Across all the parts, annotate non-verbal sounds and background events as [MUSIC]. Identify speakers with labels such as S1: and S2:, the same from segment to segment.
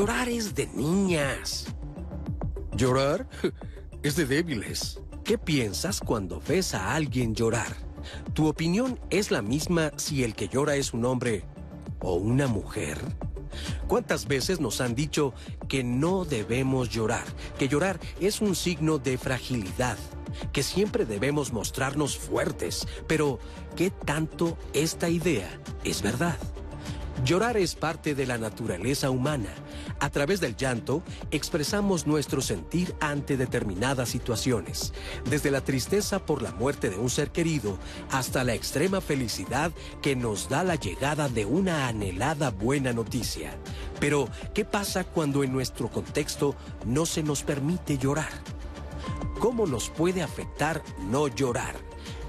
S1: Llorar es de niñas. Llorar [LAUGHS] es de débiles. ¿Qué piensas cuando ves a alguien llorar? ¿Tu opinión es la misma si el que llora es un hombre o una mujer? ¿Cuántas veces nos han dicho que no debemos llorar? Que llorar es un signo de fragilidad, que siempre debemos mostrarnos fuertes. Pero, ¿qué tanto esta idea es verdad? Llorar es parte de la naturaleza humana. A través del llanto expresamos nuestro sentir ante determinadas situaciones, desde la tristeza por la muerte de un ser querido hasta la extrema felicidad que nos da la llegada de una anhelada buena noticia. Pero, ¿qué pasa cuando en nuestro contexto no se nos permite llorar? ¿Cómo nos puede afectar no llorar?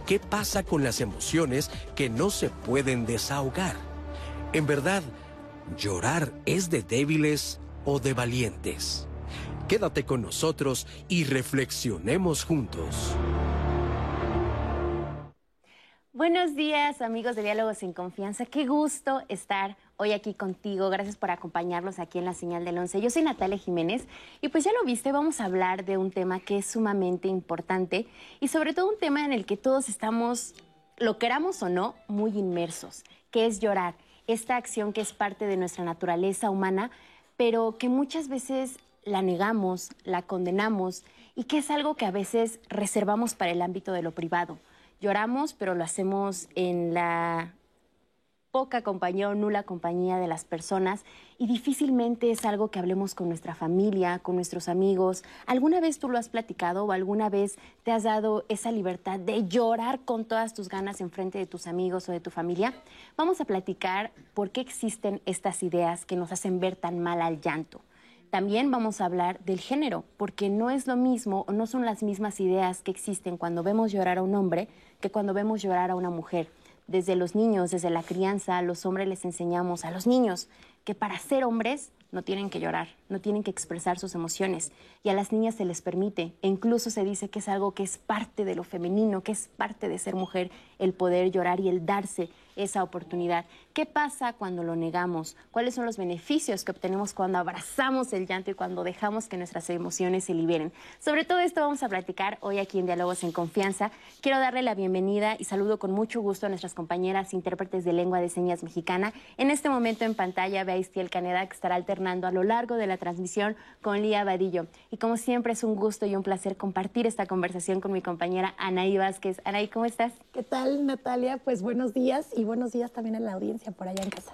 S1: ¿Qué pasa con las emociones que no se pueden desahogar? En verdad, ¿llorar es de débiles o de valientes? Quédate con nosotros y reflexionemos juntos.
S2: Buenos días amigos de Diálogos en Confianza, qué gusto estar hoy aquí contigo, gracias por acompañarnos aquí en la señal del 11. Yo soy Natalia Jiménez y pues ya lo viste, vamos a hablar de un tema que es sumamente importante y sobre todo un tema en el que todos estamos, lo queramos o no, muy inmersos, que es llorar esta acción que es parte de nuestra naturaleza humana, pero que muchas veces la negamos, la condenamos y que es algo que a veces reservamos para el ámbito de lo privado. Lloramos, pero lo hacemos en la poca compañía o nula compañía de las personas y difícilmente es algo que hablemos con nuestra familia, con nuestros amigos. ¿Alguna vez tú lo has platicado o alguna vez te has dado esa libertad de llorar con todas tus ganas en frente de tus amigos o de tu familia? Vamos a platicar por qué existen estas ideas que nos hacen ver tan mal al llanto. También vamos a hablar del género, porque no es lo mismo o no son las mismas ideas que existen cuando vemos llorar a un hombre que cuando vemos llorar a una mujer desde los niños, desde la crianza, los hombres les enseñamos a los niños que para ser hombres no tienen que llorar, no tienen que expresar sus emociones. Y a las niñas se les permite, e incluso se dice que es algo que es parte de lo femenino, que es parte de ser mujer, el poder llorar y el darse esa oportunidad. ¿Qué pasa cuando lo negamos? ¿Cuáles son los beneficios que obtenemos cuando abrazamos el llanto y cuando dejamos que nuestras emociones se liberen? Sobre todo esto vamos a platicar hoy aquí en Diálogos en Confianza. Quiero darle la bienvenida y saludo con mucho gusto a nuestras compañeras intérpretes de lengua de señas mexicana. En este momento en pantalla ve a Istiel Caneda que estará alternando a lo largo de la transmisión con Lía Vadillo. Y como siempre es un gusto y un placer compartir esta conversación con mi compañera Anaí Vázquez. Anaí, ¿cómo estás?
S3: ¿Qué tal, Natalia? Pues buenos días buenos días también a la audiencia por allá en casa.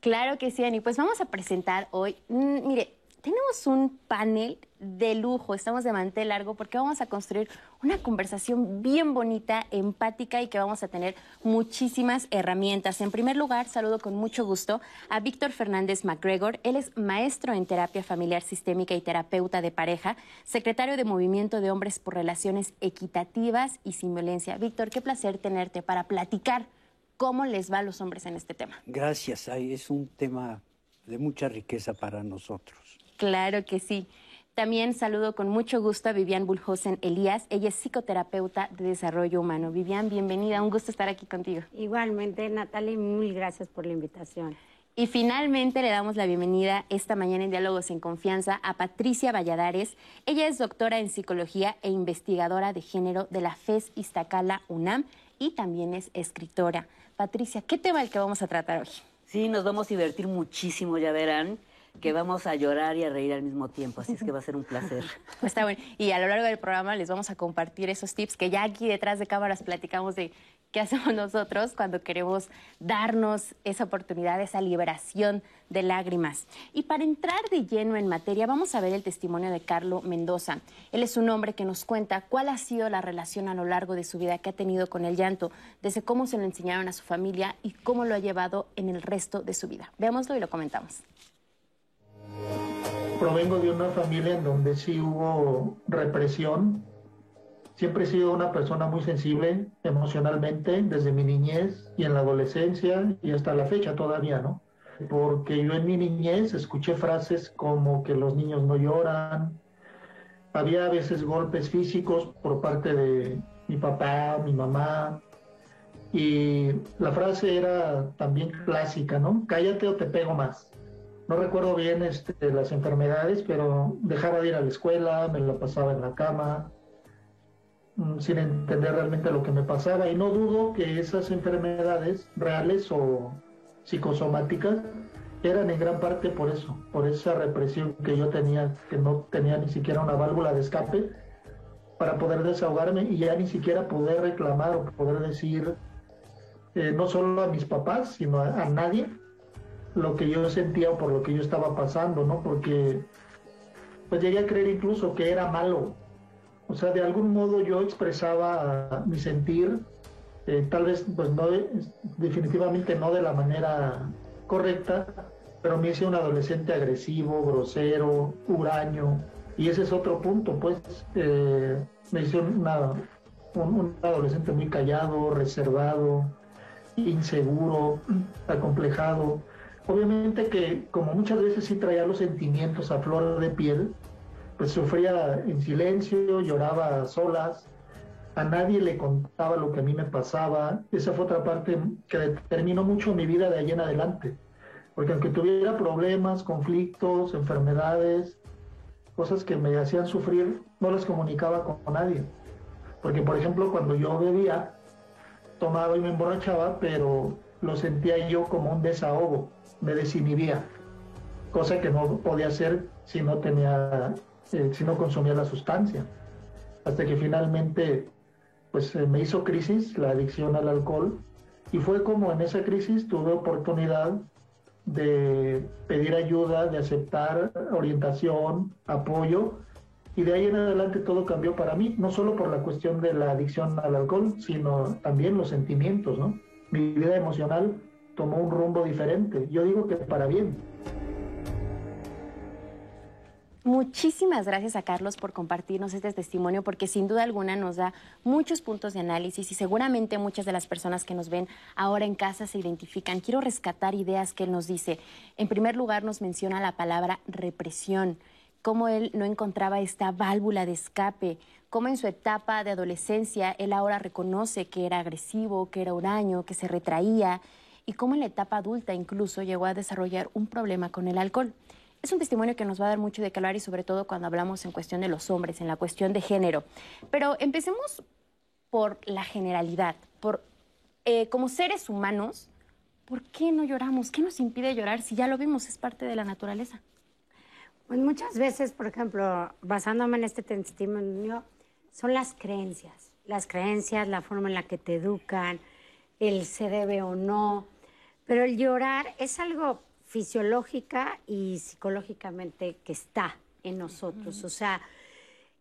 S2: Claro que sí, Ani. Pues vamos a presentar hoy, mm, mire, tenemos un panel de lujo, estamos de mantel largo porque vamos a construir una conversación bien bonita, empática y que vamos a tener muchísimas herramientas. En primer lugar, saludo con mucho gusto a Víctor Fernández McGregor. Él es maestro en terapia familiar sistémica y terapeuta de pareja, secretario de Movimiento de Hombres por Relaciones Equitativas y Sin Violencia. Víctor, qué placer tenerte para platicar cómo les va a los hombres en este tema.
S4: Gracias, es un tema de mucha riqueza para nosotros.
S2: Claro que sí. También saludo con mucho gusto a Vivian Bulhosen Elías. Ella es psicoterapeuta de desarrollo humano. Vivian, bienvenida. Un gusto estar aquí contigo.
S5: Igualmente, Natalia, mil gracias por la invitación.
S2: Y finalmente le damos la bienvenida esta mañana en Diálogos en Confianza a Patricia Valladares. Ella es doctora en psicología e investigadora de género de la FES Iztacala UNAM y también es escritora. Patricia, ¿qué tema el que vamos a tratar hoy?
S6: Sí, nos vamos a divertir muchísimo, ya verán que vamos a llorar y a reír al mismo tiempo, así es que va a ser un placer. [LAUGHS]
S2: Está bueno. Y a lo largo del programa les vamos a compartir esos tips que ya aquí detrás de cámaras platicamos de qué hacemos nosotros cuando queremos darnos esa oportunidad, esa liberación de lágrimas. Y para entrar de lleno en materia, vamos a ver el testimonio de Carlo Mendoza. Él es un hombre que nos cuenta cuál ha sido la relación a lo largo de su vida que ha tenido con el llanto, desde cómo se lo enseñaron a su familia y cómo lo ha llevado en el resto de su vida. Veámoslo y lo comentamos.
S7: Provengo de una familia en donde sí hubo represión. Siempre he sido una persona muy sensible emocionalmente desde mi niñez y en la adolescencia y hasta la fecha todavía, ¿no? Porque yo en mi niñez escuché frases como que los niños no lloran. Había a veces golpes físicos por parte de mi papá, mi mamá. Y la frase era también clásica, ¿no? Cállate o te pego más no recuerdo bien este, las enfermedades, pero dejaba de ir a la escuela, me la pasaba en la cama, sin entender realmente lo que me pasaba. Y no dudo que esas enfermedades reales o psicosomáticas eran en gran parte por eso, por esa represión que yo tenía, que no tenía ni siquiera una válvula de escape para poder desahogarme y ya ni siquiera poder reclamar o poder decir, eh, no solo a mis papás, sino a, a nadie, lo que yo sentía o por lo que yo estaba pasando, ¿no? Porque pues llegué a creer incluso que era malo. O sea, de algún modo yo expresaba mi sentir, eh, tal vez pues no, definitivamente no de la manera correcta, pero me hice un adolescente agresivo, grosero, huraño, y ese es otro punto, pues eh, me hice una, un, un adolescente muy callado, reservado, inseguro, acomplejado. Obviamente que como muchas veces sí traía los sentimientos a flor de piel, pues sufría en silencio, lloraba a solas, a nadie le contaba lo que a mí me pasaba. Esa fue otra parte que determinó mucho mi vida de ahí en adelante. Porque aunque tuviera problemas, conflictos, enfermedades, cosas que me hacían sufrir, no las comunicaba con nadie. Porque, por ejemplo, cuando yo bebía, tomaba y me emborrachaba, pero lo sentía yo como un desahogo, me desinhibía, cosa que no podía hacer si no tenía, eh, si no consumía la sustancia. Hasta que finalmente, pues eh, me hizo crisis la adicción al alcohol y fue como en esa crisis tuve oportunidad de pedir ayuda, de aceptar orientación, apoyo y de ahí en adelante todo cambió para mí, no solo por la cuestión de la adicción al alcohol, sino también los sentimientos, ¿no? Mi vida emocional tomó un rumbo diferente. Yo digo que para bien.
S2: Muchísimas gracias a Carlos por compartirnos este testimonio porque sin duda alguna nos da muchos puntos de análisis y seguramente muchas de las personas que nos ven ahora en casa se identifican. Quiero rescatar ideas que él nos dice. En primer lugar nos menciona la palabra represión, cómo él no encontraba esta válvula de escape, cómo en su etapa de adolescencia él ahora reconoce que era agresivo, que era huraño, que se retraía y cómo en la etapa adulta incluso llegó a desarrollar un problema con el alcohol. Es un testimonio que nos va a dar mucho de hablar y sobre todo cuando hablamos en cuestión de los hombres, en la cuestión de género. Pero empecemos por la generalidad, por eh, como seres humanos, ¿por qué no lloramos? ¿Qué nos impide llorar si ya lo vimos, es parte de la naturaleza?
S5: Pues muchas veces, por ejemplo, basándome en este testimonio, son las creencias. Las creencias, la forma en la que te educan, el se debe o no. Pero el llorar es algo fisiológica y psicológicamente que está en nosotros. O sea,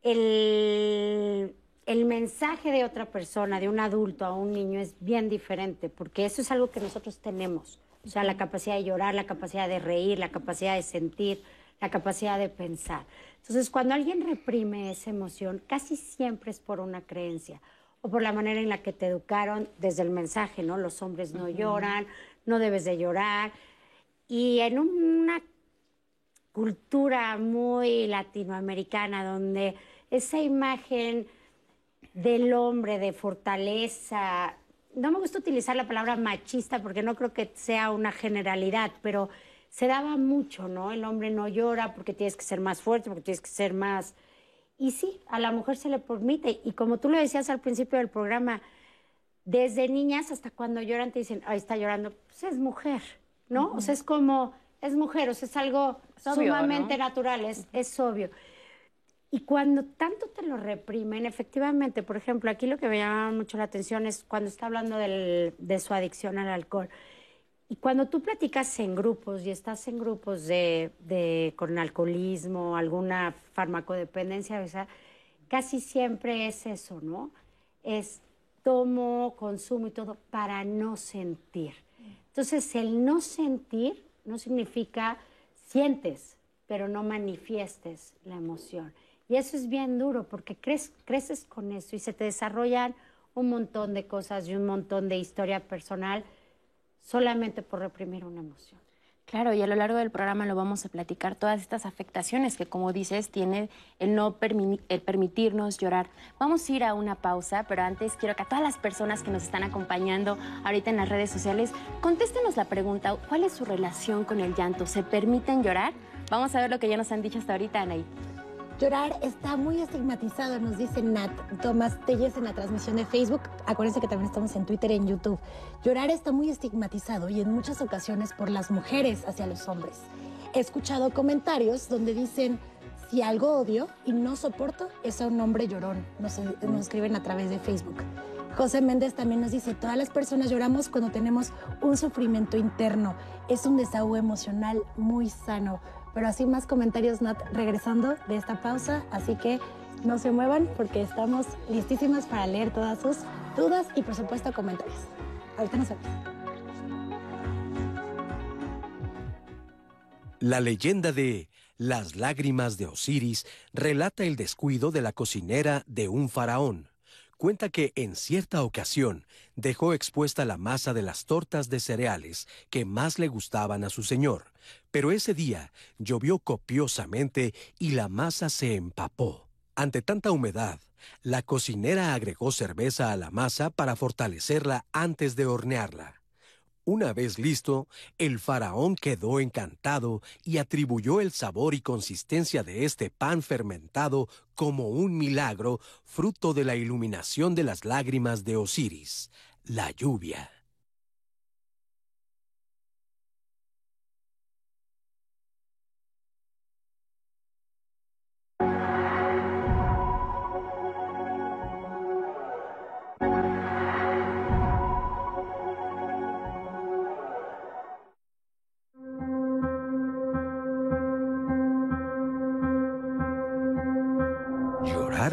S5: el, el, mensaje de otra persona, de un adulto a un niño, es bien diferente, porque eso es algo que nosotros tenemos. O sea, la capacidad de llorar, la capacidad de reír, la capacidad de sentir, la capacidad de pensar. Entonces, cuando alguien reprime esa emoción, casi siempre es por una creencia o por la manera en la que te educaron desde el mensaje, ¿no? Los hombres no lloran, no debes de llorar. Y en una cultura muy latinoamericana donde esa imagen del hombre de fortaleza, no me gusta utilizar la palabra machista porque no creo que sea una generalidad, pero se daba mucho, ¿no? El hombre no llora porque tienes que ser más fuerte, porque tienes que ser más... Y sí, a la mujer se le permite. Y como tú lo decías al principio del programa, desde niñas hasta cuando lloran te dicen, ahí está llorando, pues es mujer. ¿No? O sea, es como, es mujer, o sea, es algo sumamente natural, es, es obvio. Y cuando tanto te lo reprimen, efectivamente, por ejemplo, aquí lo que me llama mucho la atención es cuando está hablando del, de su adicción al alcohol. Y cuando tú platicas en grupos y estás en grupos de, de con alcoholismo, alguna farmacodependencia, o sea, casi siempre es eso, ¿no? Es tomo, consumo y todo para no sentir. Entonces, el no sentir no significa sientes, pero no manifiestes la emoción. Y eso es bien duro porque creces con eso y se te desarrollan un montón de cosas y un montón de historia personal solamente por reprimir una emoción.
S2: Claro, y a lo largo del programa lo vamos a platicar todas estas afectaciones que, como dices, tiene el no permitirnos llorar. Vamos a ir a una pausa, pero antes quiero que a todas las personas que nos están acompañando ahorita en las redes sociales, contéstenos la pregunta, ¿cuál es su relación con el llanto? ¿Se permiten llorar? Vamos a ver lo que ya nos han dicho hasta ahorita, Anaí.
S3: Llorar está muy estigmatizado, nos dice Nat Tomás Telles en la transmisión de Facebook. Acuérdense que también estamos en Twitter y en YouTube. Llorar está muy estigmatizado y en muchas ocasiones por las mujeres hacia los hombres. He escuchado comentarios donde dicen, si algo odio y no soporto, es a un hombre llorón. Nos, nos escriben a través de Facebook. José Méndez también nos dice, todas las personas lloramos cuando tenemos un sufrimiento interno. Es un desahogo emocional muy sano. Pero así más comentarios, Nat, regresando de esta pausa. Así que no se muevan porque estamos listísimas para leer todas sus dudas y, por supuesto, comentarios. Ahorita nos vemos.
S1: La leyenda de las lágrimas de Osiris relata el descuido de la cocinera de un faraón cuenta que en cierta ocasión dejó expuesta la masa de las tortas de cereales que más le gustaban a su señor, pero ese día llovió copiosamente y la masa se empapó. Ante tanta humedad, la cocinera agregó cerveza a la masa para fortalecerla antes de hornearla. Una vez listo, el faraón quedó encantado y atribuyó el sabor y consistencia de este pan fermentado como un milagro, fruto de la iluminación de las lágrimas de Osiris, la lluvia.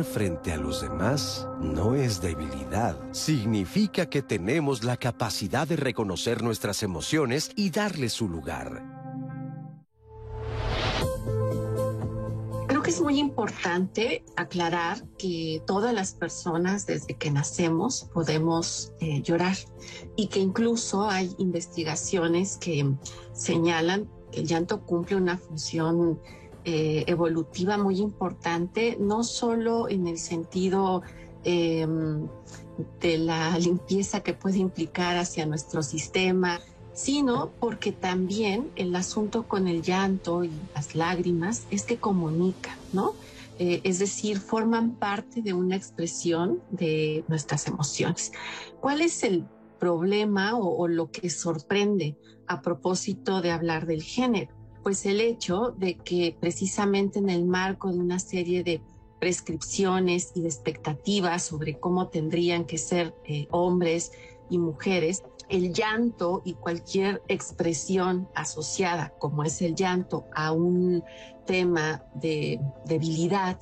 S1: Frente a los demás no es debilidad. Significa que tenemos la capacidad de reconocer nuestras emociones y darle su lugar.
S8: Creo que es muy importante aclarar que todas las personas desde que nacemos podemos eh, llorar y que incluso hay investigaciones que señalan que el llanto cumple una función eh, evolutiva muy importante, no solo en el sentido em, de la limpieza que puede implicar hacia nuestro sistema, sino porque también el asunto con el llanto y las lágrimas es que comunica, ¿no? Eh, es decir, forman parte de una expresión de nuestras emociones. ¿Cuál es el problema o lo que sorprende a propósito de hablar del género? Pues el hecho de que precisamente en el marco de una serie de prescripciones y de expectativas sobre cómo tendrían que ser eh, hombres y mujeres, el llanto y cualquier expresión asociada, como es el llanto, a un tema de debilidad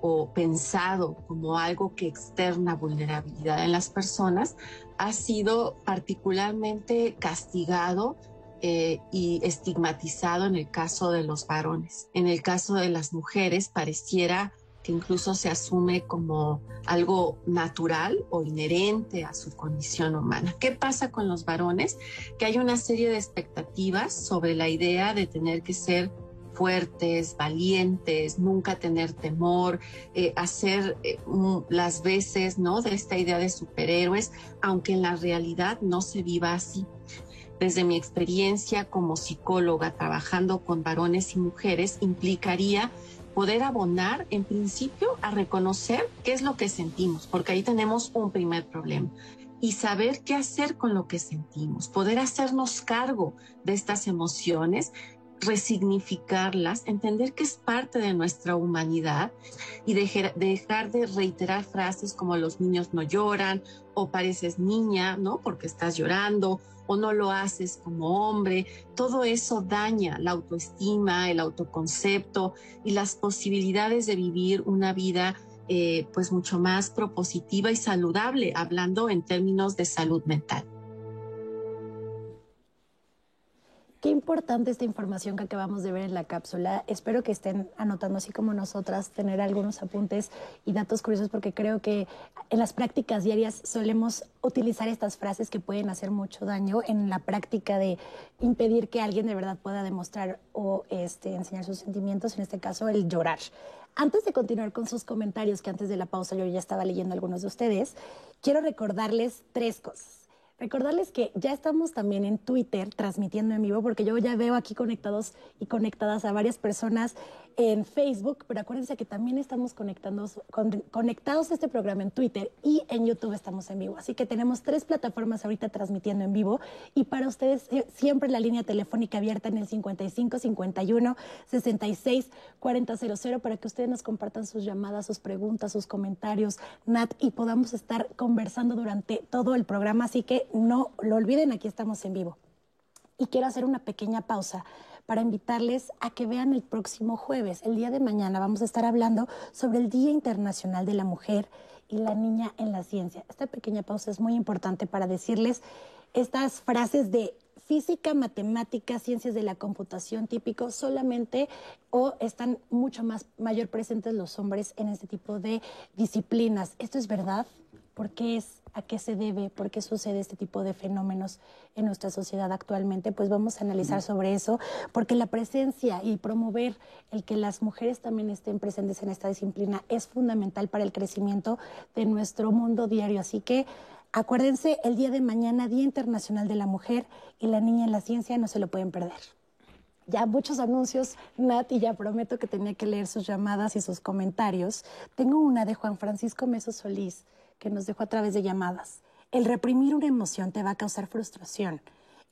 S8: o pensado como algo que externa vulnerabilidad en las personas, ha sido particularmente castigado eh, y estigmatizado en el caso de los varones. En el caso de las mujeres pareciera que incluso se asume como algo natural o inherente a su condición humana. ¿Qué pasa con los varones? Que hay una serie de expectativas sobre la idea de tener que ser fuertes, valientes, nunca tener temor, eh, hacer eh, las veces, ¿no? De esta idea de superhéroes, aunque en la realidad no se viva así desde mi experiencia como psicóloga trabajando con varones y mujeres, implicaría poder abonar en principio a reconocer qué es lo que sentimos, porque ahí tenemos un primer problema. Y saber qué hacer con lo que sentimos, poder hacernos cargo de estas emociones resignificarlas, entender que es parte de nuestra humanidad y dejar, dejar, de reiterar frases como los niños no lloran o pareces niña, ¿no? Porque estás llorando o no lo haces como hombre. Todo eso daña la autoestima, el autoconcepto y las posibilidades de vivir una vida eh, pues mucho más propositiva y saludable, hablando en términos de salud mental.
S3: Qué importante esta información que acabamos de ver en la cápsula. Espero que estén anotando, así como nosotras, tener algunos apuntes y datos curiosos, porque creo que en las prácticas diarias solemos utilizar estas frases que pueden hacer mucho daño en la práctica de impedir que alguien de verdad pueda demostrar o este, enseñar sus sentimientos, en este caso el llorar. Antes de continuar con sus comentarios, que antes de la pausa yo ya estaba leyendo algunos de ustedes, quiero recordarles tres cosas. Recordarles que ya estamos también en Twitter transmitiendo en vivo, porque yo ya veo aquí conectados y conectadas a varias personas en Facebook, pero acuérdense que también estamos conectados, conectados a este programa en Twitter y en YouTube estamos en vivo. Así que tenemos tres plataformas ahorita transmitiendo en vivo y para ustedes eh, siempre la línea telefónica abierta en el 55 51 66 4000 para que ustedes nos compartan sus llamadas, sus preguntas, sus comentarios, Nat, y podamos estar conversando durante todo el programa. Así que no lo olviden, aquí estamos en vivo. Y quiero hacer una pequeña pausa para invitarles a que vean el próximo jueves, el día de mañana, vamos a estar hablando sobre el Día Internacional de la Mujer y la Niña en la Ciencia. Esta pequeña pausa es muy importante para decirles estas frases de física, matemática, ciencias de la computación típico solamente o están mucho más mayor presentes los hombres en este tipo de disciplinas. ¿Esto es verdad? ¿Por qué es a qué se debe, por qué sucede este tipo de fenómenos en nuestra sociedad actualmente, pues vamos a analizar sobre eso, porque la presencia y promover el que las mujeres también estén presentes en esta disciplina es fundamental para el crecimiento de nuestro mundo diario. Así que acuérdense, el día de mañana, Día Internacional de la Mujer y la Niña en la Ciencia, no se lo pueden perder ya muchos anuncios, Nat, y ya prometo que tenía que leer sus llamadas y sus comentarios. Tengo una de Juan Francisco Meso Solís que nos dejó a través de llamadas. El reprimir una emoción te va a causar frustración.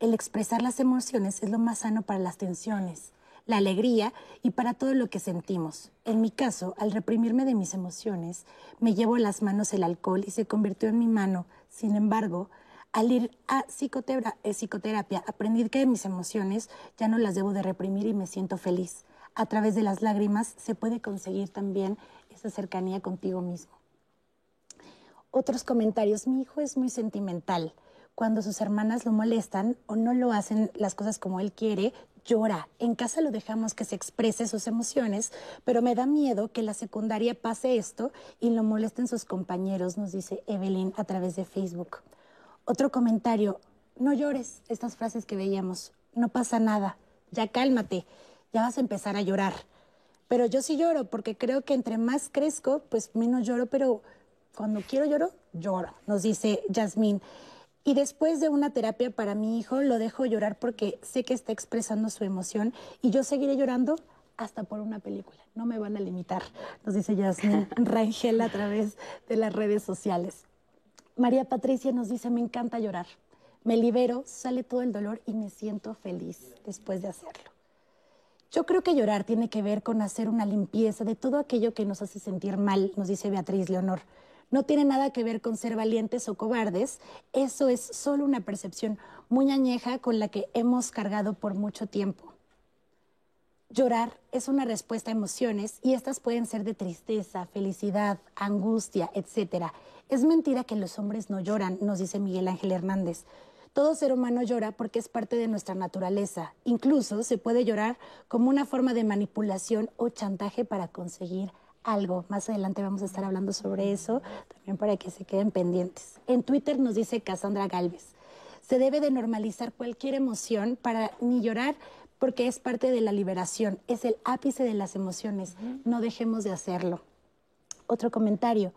S3: El expresar las emociones es lo más sano para las tensiones, la alegría y para todo lo que sentimos. En mi caso, al reprimirme de mis emociones, me llevo las manos el alcohol y se convirtió en mi mano. Sin embargo, al ir a eh, psicoterapia, aprendí que mis emociones ya no las debo de reprimir y me siento feliz. A través de las lágrimas se puede conseguir también esa cercanía contigo mismo otros comentarios. Mi hijo es muy sentimental. Cuando sus hermanas lo molestan o no lo hacen las cosas como él quiere, llora. En casa lo dejamos que se exprese sus emociones, pero me da miedo que la secundaria pase esto y lo molesten sus compañeros, nos dice Evelyn a través de Facebook. Otro comentario, no llores, estas frases que veíamos, no pasa nada, ya cálmate, ya vas a empezar a llorar. Pero yo sí lloro porque creo que entre más crezco, pues menos lloro, pero cuando quiero lloro, lloro, nos dice Yasmín. Y después de una terapia para mi hijo, lo dejo llorar porque sé que está expresando su emoción y yo seguiré llorando hasta por una película. No me van a limitar, nos dice Yasmín [LAUGHS] Rangel a través de las redes sociales. María Patricia nos dice, me encanta llorar. Me libero, sale todo el dolor y me siento feliz después de hacerlo. Yo creo que llorar tiene que ver con hacer una limpieza de todo aquello que nos hace sentir mal, nos dice Beatriz Leonor no tiene nada que ver con ser valientes o cobardes, eso es solo una percepción muy añeja con la que hemos cargado por mucho tiempo. Llorar es una respuesta a emociones y estas pueden ser de tristeza, felicidad, angustia, etc. Es mentira que los hombres no lloran, nos dice Miguel Ángel Hernández. Todo ser humano llora porque es parte de nuestra naturaleza. Incluso se puede llorar como una forma de manipulación o chantaje para conseguir algo. Más adelante vamos a estar hablando sobre eso, también para que se queden pendientes. En Twitter nos dice Cassandra Galvez, se debe de normalizar cualquier emoción para ni llorar porque es parte de la liberación, es el ápice de las emociones, no dejemos de hacerlo. Otro comentario,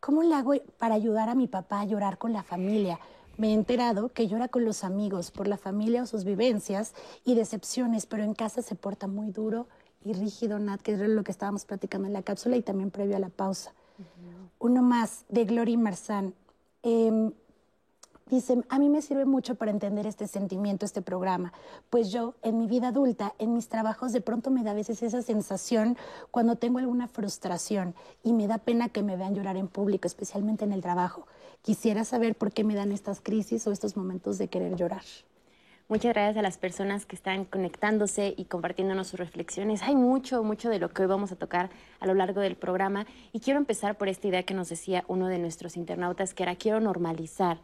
S3: ¿cómo le hago para ayudar a mi papá a llorar con la familia? Me he enterado que llora con los amigos por la familia o sus vivencias y decepciones, pero en casa se porta muy duro y rígido, Nat, que es lo que estábamos platicando en la cápsula y también previo a la pausa. Uno más, de Glory Marzán. Eh, dice, a mí me sirve mucho para entender este sentimiento, este programa, pues yo en mi vida adulta, en mis trabajos, de pronto me da a veces esa sensación cuando tengo alguna frustración y me da pena que me vean llorar en público, especialmente en el trabajo. Quisiera saber por qué me dan estas crisis o estos momentos de querer llorar.
S2: Muchas gracias a las personas que están conectándose y compartiéndonos sus reflexiones. Hay mucho, mucho de lo que hoy vamos a tocar a lo largo del programa y quiero empezar por esta idea que nos decía uno de nuestros internautas, que era quiero normalizar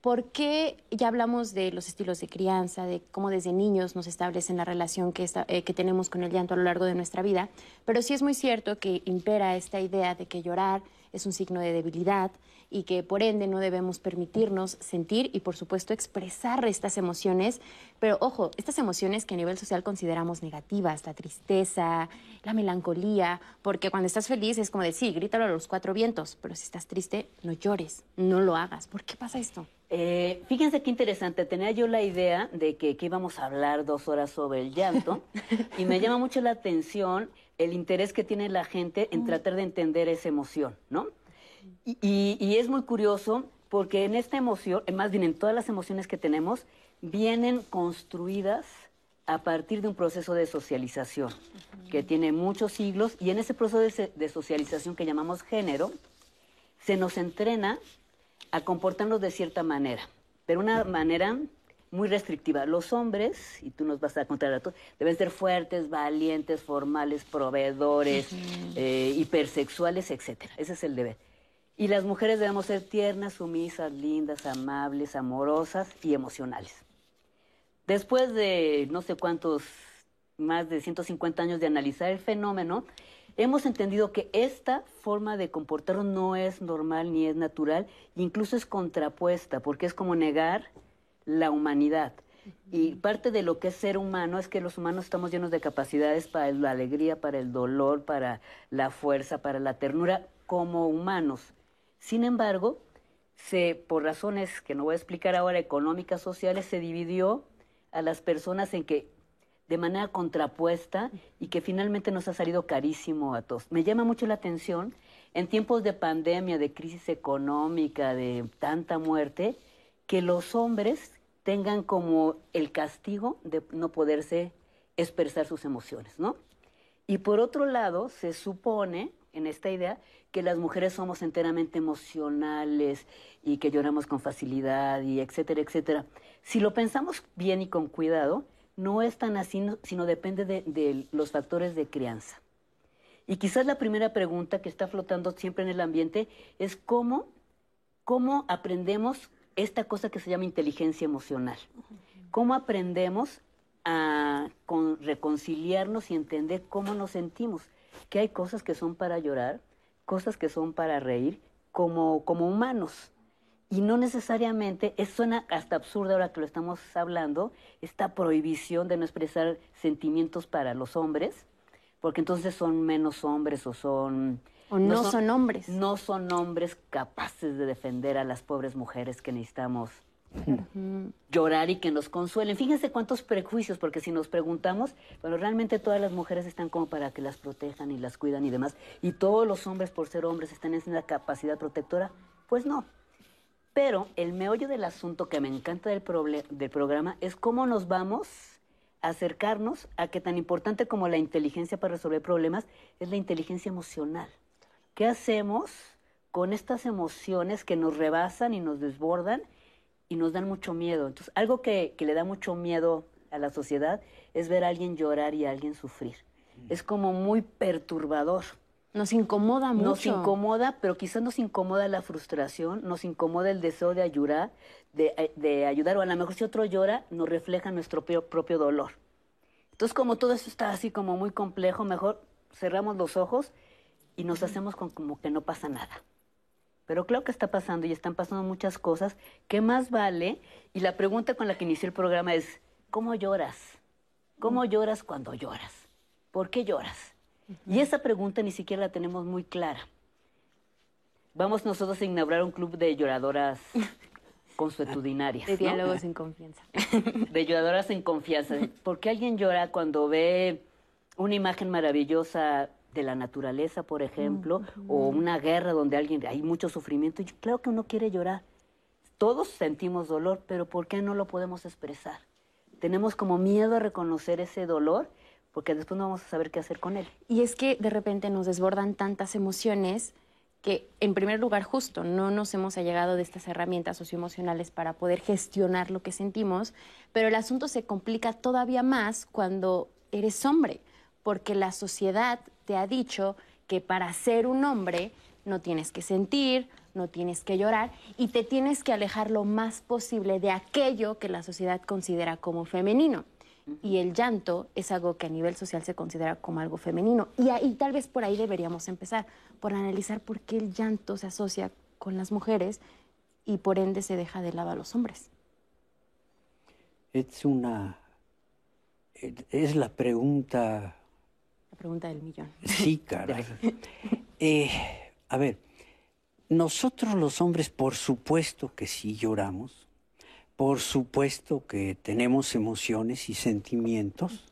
S2: ¿Por qué ya hablamos de los estilos de crianza, de cómo desde niños nos establecen la relación que, eh, que tenemos con el llanto a lo largo de nuestra vida? Pero sí es muy cierto que impera esta idea de que llorar es un signo de debilidad y que por ende no debemos permitirnos sentir y por supuesto expresar estas emociones. Pero ojo, estas emociones que a nivel social consideramos negativas, la tristeza, la melancolía, porque cuando estás feliz es como decir, grítalo a los cuatro vientos, pero si estás triste, no llores, no lo hagas. ¿Por qué pasa esto?
S6: Eh, fíjense qué interesante, tenía yo la idea de que, que íbamos a hablar dos horas sobre el llanto [LAUGHS] y me llama mucho la atención el interés que tiene la gente en tratar de entender esa emoción, ¿no? Y, es muy curioso porque en esta emoción, más bien en todas las emociones que tenemos, vienen construidas a partir de un proceso de socialización que tiene muchos siglos y en ese proceso de, de, socialización que llamamos género, se nos entrena a comportarnos de cierta manera, pero una manera muy restrictiva. Los hombres, y tú nos vas a contar a todos, deben ser fuertes, valientes, formales, proveedores, eh, hipersexuales, etcétera. Ese es el deber. Y las mujeres debemos ser tiernas, sumisas, lindas, amables, amorosas y emocionales. Después de no sé cuántos, más de 150 años de analizar el fenómeno, hemos entendido que esta forma de comportarnos no es normal ni es natural, incluso es contrapuesta, porque es como negar la humanidad. Y parte de lo que es ser humano es que los humanos estamos llenos de capacidades para la alegría, para el dolor, para la fuerza, para la ternura, como humanos. Sin embargo, se, por razones que no voy a explicar ahora, económicas, sociales, se dividió a las personas en que de manera contrapuesta y que finalmente nos ha salido carísimo a todos. Me llama mucho la atención en tiempos de pandemia, de crisis económica, de tanta muerte, que los hombres tengan como el castigo de no poderse expresar sus emociones, ¿no? Y por otro lado, se supone en esta idea que las mujeres somos enteramente emocionales y que lloramos con facilidad y etcétera, etcétera. Si lo pensamos bien y con cuidado, no es tan así, sino depende de, de los factores de crianza. Y quizás la primera pregunta que está flotando siempre en el ambiente es cómo, cómo aprendemos esta cosa que se llama inteligencia emocional. ¿Cómo aprendemos a reconciliarnos y entender cómo nos sentimos? Que hay cosas que son para llorar, cosas que son para reír, como, como humanos. Y no necesariamente, es suena hasta absurdo ahora que lo estamos hablando, esta prohibición de no expresar sentimientos para los hombres, porque entonces son menos hombres o son
S2: o no, son, hombres.
S6: No son hombres capaces de defender a las pobres mujeres que necesitamos llorar y que nos consuelen. Fíjense cuántos prejuicios, porque si nos preguntamos, bueno, realmente todas las mujeres están como para que las protejan y las cuidan y demás, y todos los hombres por ser hombres están en esa capacidad protectora, pues no. Pero el meollo del asunto que me encanta del, del programa es cómo nos vamos a acercarnos a que tan importante como la inteligencia para resolver problemas es la inteligencia emocional. ¿Qué hacemos con estas emociones que nos rebasan y nos desbordan y nos dan mucho miedo? Entonces, algo que, le da mucho miedo a la sociedad es ver a alguien llorar y a alguien sufrir. Es como muy perturbador.
S2: Nos incomoda mucho.
S6: Nos incomoda, pero quizás nos incomoda la frustración, nos incomoda el deseo de ayudar, de, de ayudar, o a lo mejor si otro llora, nos refleja nuestro propio dolor. Entonces, como todo esto está así como muy complejo, mejor cerramos los ojos y nos hacemos con como que no pasa nada. Pero claro que está pasando y están pasando muchas cosas. ¿Qué más vale? Y la pregunta con la que inicié el programa es, ¿cómo lloras? ¿Cómo lloras cuando lloras? ¿Por qué lloras? Y esa pregunta ni siquiera la tenemos muy clara. Vamos nosotros a inaugurar un club de lloradoras [LAUGHS] consuetudinarias.
S2: De diálogos en confianza. [LAUGHS]
S6: de lloradoras en confianza. [LAUGHS] ¿Por qué alguien llora cuando ve una imagen maravillosa de la naturaleza, por ejemplo, o una guerra donde alguien hay mucho sufrimiento. Y claro que uno quiere llorar. Todos sentimos dolor, pero ¿por qué no lo podemos expresar? Tenemos como miedo a reconocer ese dolor porque después no vamos a saber qué hacer con él.
S2: Y es que de repente nos desbordan tantas emociones que, en primer lugar, justo no nos hemos allegado de estas herramientas socioemocionales para poder gestionar lo que sentimos, pero el asunto se complica todavía más cuando eres hombre, porque la sociedad te ha dicho que para ser un hombre no tienes que sentir, no tienes que llorar y te tienes que alejar lo más posible de aquello que la sociedad considera como femenino. Y el llanto es algo que a nivel social se considera como algo femenino. Y, ahí, tal vez por ahí deberíamos empezar, por analizar por qué el llanto se asocia con las mujeres y por ende se deja de lado a los hombres.
S4: Es una... Es la pregunta...
S2: Pregunta del millón.
S4: Sí, caray. [LAUGHS] Eh, a ver, nosotros los hombres, por supuesto que sí lloramos, por supuesto que tenemos emociones y sentimientos.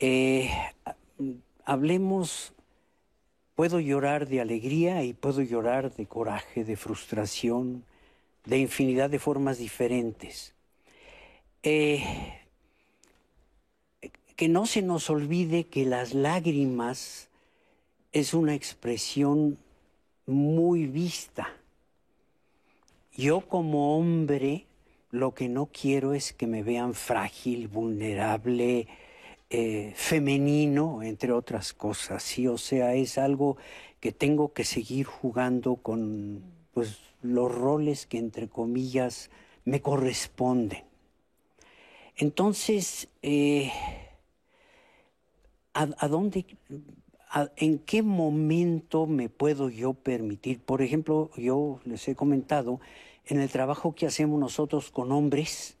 S4: Eh, hablemos, puedo llorar de alegría y puedo llorar de coraje, de frustración, de infinidad de formas diferentes. Eh, que no se nos olvide que las lágrimas es una expresión muy vista. Yo como hombre lo que no quiero es que me vean frágil, vulnerable, eh, femenino, entre otras cosas. ¿sí? O sea, es algo que tengo que seguir jugando con pues, los roles que, entre comillas, me corresponden. Entonces, eh, ¿a, dónde ¿en qué momento me puedo yo permitir? Por ejemplo, yo les he comentado, en el trabajo que hacemos nosotros con hombres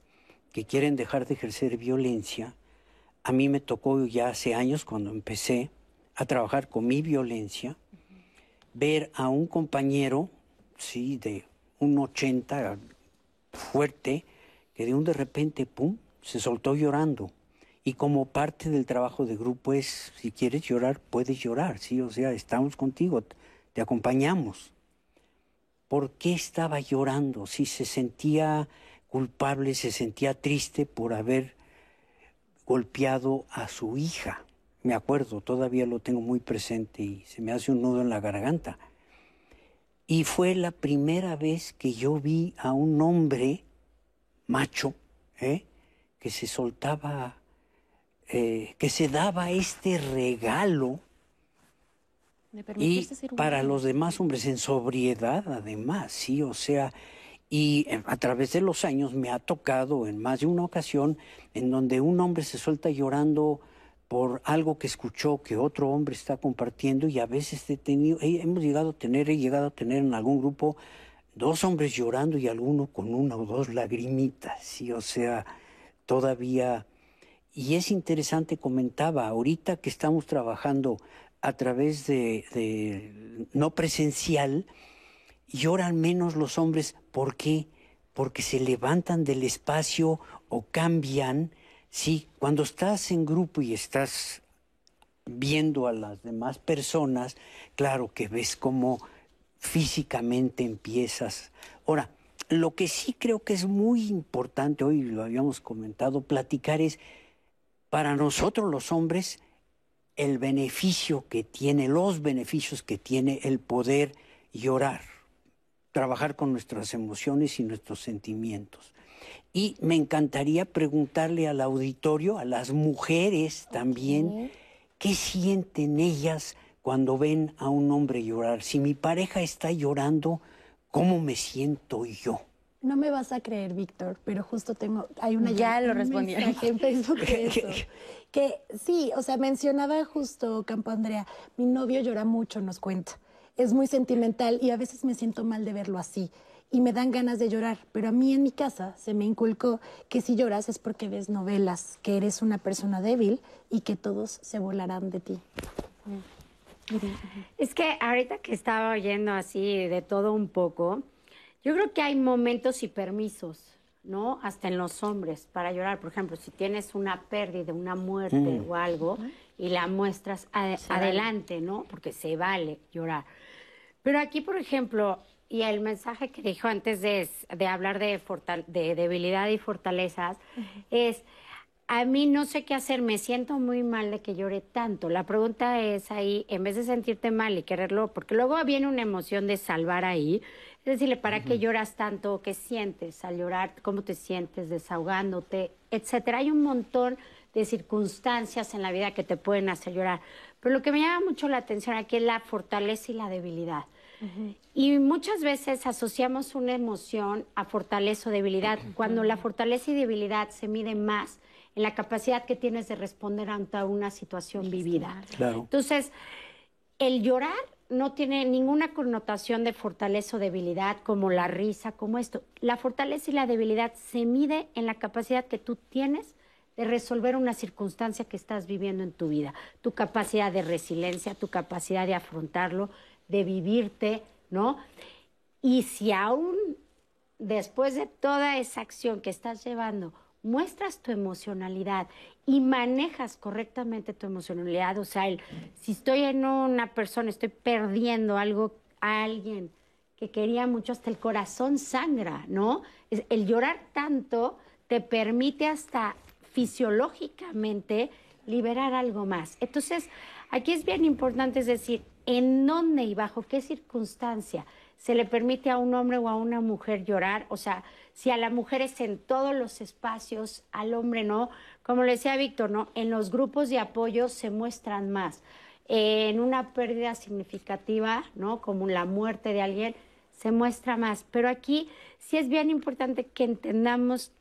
S4: que quieren dejar de ejercer violencia, a mí me tocó ya hace años cuando empecé a trabajar con mi violencia, ver a un compañero, sí, de un 80 fuerte, que de un de repente, pum, se soltó llorando y como parte del trabajo de grupo es, si quieres llorar, puedes llorar, ¿sí? O sea, estamos contigo, te acompañamos. ¿Por qué estaba llorando? Si se sentía culpable, se sentía triste por haber golpeado a su hija. Me acuerdo, todavía lo tengo muy presente y se me hace un nudo en la garganta. Y fue la primera vez que yo vi a un hombre macho ¿eh? que se soltaba eh, que se daba este regalo y para los demás hombres en sobriedad además, sí, o sea, y eh, a través de los años me ha tocado en más de una ocasión en donde un hombre se suelta llorando por algo que escuchó que otro hombre está compartiendo y a veces he tenido, hemos llegado a tener, he llegado a tener en algún grupo dos hombres llorando y alguno con una o dos lagrimitas, sí, o sea, todavía y es interesante, comentaba, ahorita que estamos trabajando a través de, no presencial, lloran menos los hombres. ¿Por qué? Porque se levantan del espacio o cambian. Sí, cuando estás en grupo y estás viendo a las demás personas, claro que ves cómo físicamente empiezas. Ahora, lo que sí creo que es muy importante, hoy lo habíamos comentado, platicar es para nosotros los hombres el beneficio que tiene, los beneficios que tiene el poder llorar, trabajar con nuestras emociones y nuestros sentimientos. Y me encantaría preguntarle al auditorio, a las mujeres también, ¿qué sienten ellas cuando ven a un hombre llorar? Si mi pareja está llorando, ¿cómo me siento yo?
S3: No me vas a creer, Víctor, pero justo tengo, hay una
S2: ya lo respondí
S3: en Facebook [LAUGHS] eso, que sí, o sea, mencionaba justo Campo Andrea, mi novio llora mucho, nos cuenta, es muy sentimental y a veces me siento mal de verlo así y me dan ganas de llorar, pero a mí en mi casa se me inculcó que si lloras es porque ves novelas, que eres una persona débil y que todos se volarán de ti.
S5: Es que ahorita que estaba oyendo así de todo un poco, yo creo que hay momentos y permisos, ¿no? Hasta en los hombres para llorar. Por ejemplo, si tienes una pérdida, una muerte mm. o algo y la muestras adelante, ¿no? Porque se vale llorar. Pero aquí, por ejemplo, y el mensaje que dijo antes de, hablar de, de, debilidad y fortalezas es, a mí no sé qué hacer, me siento muy mal de que llore tanto. La pregunta es ahí, en vez de sentirte mal y quererlo, porque luego viene una emoción de salvar ahí, decirle, ¿para qué lloras tanto? ¿Qué sientes al llorar? ¿Cómo te sientes desahogándote? Etcétera. Hay un montón de circunstancias en la vida que te pueden hacer llorar. Pero lo que me llama mucho la atención aquí es la fortaleza y la debilidad. Y muchas veces asociamos una emoción a fortaleza o debilidad, cuando la fortaleza y debilidad se mide más en la capacidad que tienes de responder ante una situación vivida. Entonces, el llorar no tiene ninguna connotación de fortaleza o debilidad, como la risa, como esto. La fortaleza y la debilidad se mide en la capacidad que tú tienes de resolver una circunstancia que estás viviendo en tu vida, tu capacidad de resiliencia, tu capacidad de afrontarlo, de vivirte, ¿no? Y si aún después de toda esa acción que estás llevando, muestras tu emocionalidad y manejas correctamente tu emocionalidad, o sea, el, si estoy en una persona, estoy perdiendo algo a alguien que quería mucho, hasta el corazón sangra, ¿no? El llorar tanto te permite hasta fisiológicamente liberar algo más. Entonces, aquí es bien importante, es decir, en dónde y bajo qué circunstancia se le permite a un hombre o a una mujer llorar, o sea, si a la mujer es en todos los espacios, al hombre no, como le decía Víctor, ¿no? En los grupos de apoyo se muestran más. En una pérdida significativa, ¿no? Como la muerte de alguien, se muestra más. Pero aquí sí es bien importante que entendamos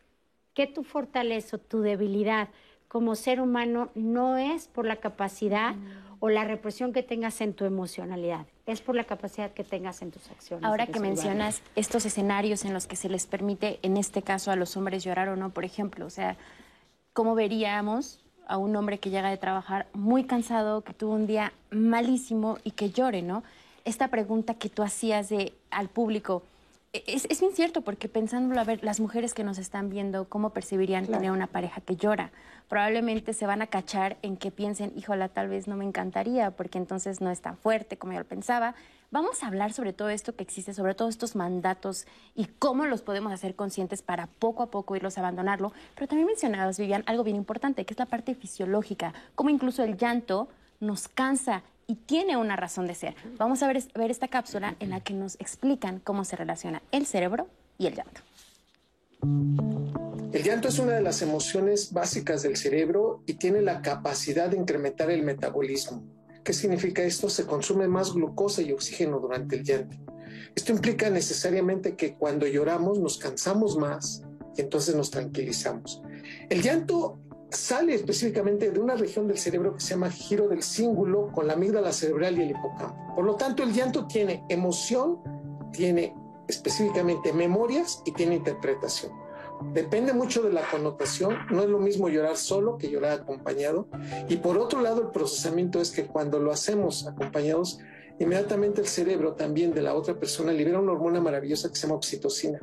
S5: que tu fortaleza o tu debilidad como ser humano no es por la capacidad o la represión que tengas en tu emocionalidad, es por la capacidad que tengas en tus acciones.
S2: Ahora que mencionas estos escenarios en los que se les permite, en este caso, a los hombres llorar o no, por ejemplo, o sea, ¿cómo veríamos a un hombre que llega de trabajar muy cansado, que tuvo un día malísimo y que llore, ¿no? Esta pregunta que tú hacías de, al público, es, es, bien cierto, porque pensándolo, a ver, las mujeres que nos están viendo, ¿cómo percibirían tener una pareja que llora? Probablemente se van a cachar en que piensen, híjola, tal vez no me encantaría, porque entonces no es tan fuerte como yo lo pensaba. Vamos a hablar sobre todo esto que existe, sobre todos estos mandatos y cómo los podemos hacer conscientes para poco a poco irlos a abandonarlo. Pero también mencionabas, Vivian, algo bien importante, que es la parte fisiológica, cómo incluso el llanto nos cansa y tiene una razón de ser. Vamos a ver, esta cápsula en la que nos explican cómo se relaciona el cerebro y el llanto.
S9: El llanto es una de las emociones básicas del cerebro y tiene la capacidad de incrementar el metabolismo. ¿Qué significa esto? Se consume más glucosa y oxígeno durante el llanto. Esto implica necesariamente que cuando lloramos nos cansamos más y entonces nos tranquilizamos. El llanto sale específicamente de una región del cerebro que se llama giro del cíngulo con la amígdala cerebral y el hipocampo. Por lo tanto, el llanto tiene emoción, tiene específicamente memorias y tiene interpretación. Depende mucho de la connotación, no es lo mismo llorar solo que llorar acompañado. Y por otro lado, el procesamiento es que cuando lo hacemos acompañados, inmediatamente el cerebro también de la otra persona libera una hormona maravillosa que se llama oxitocina.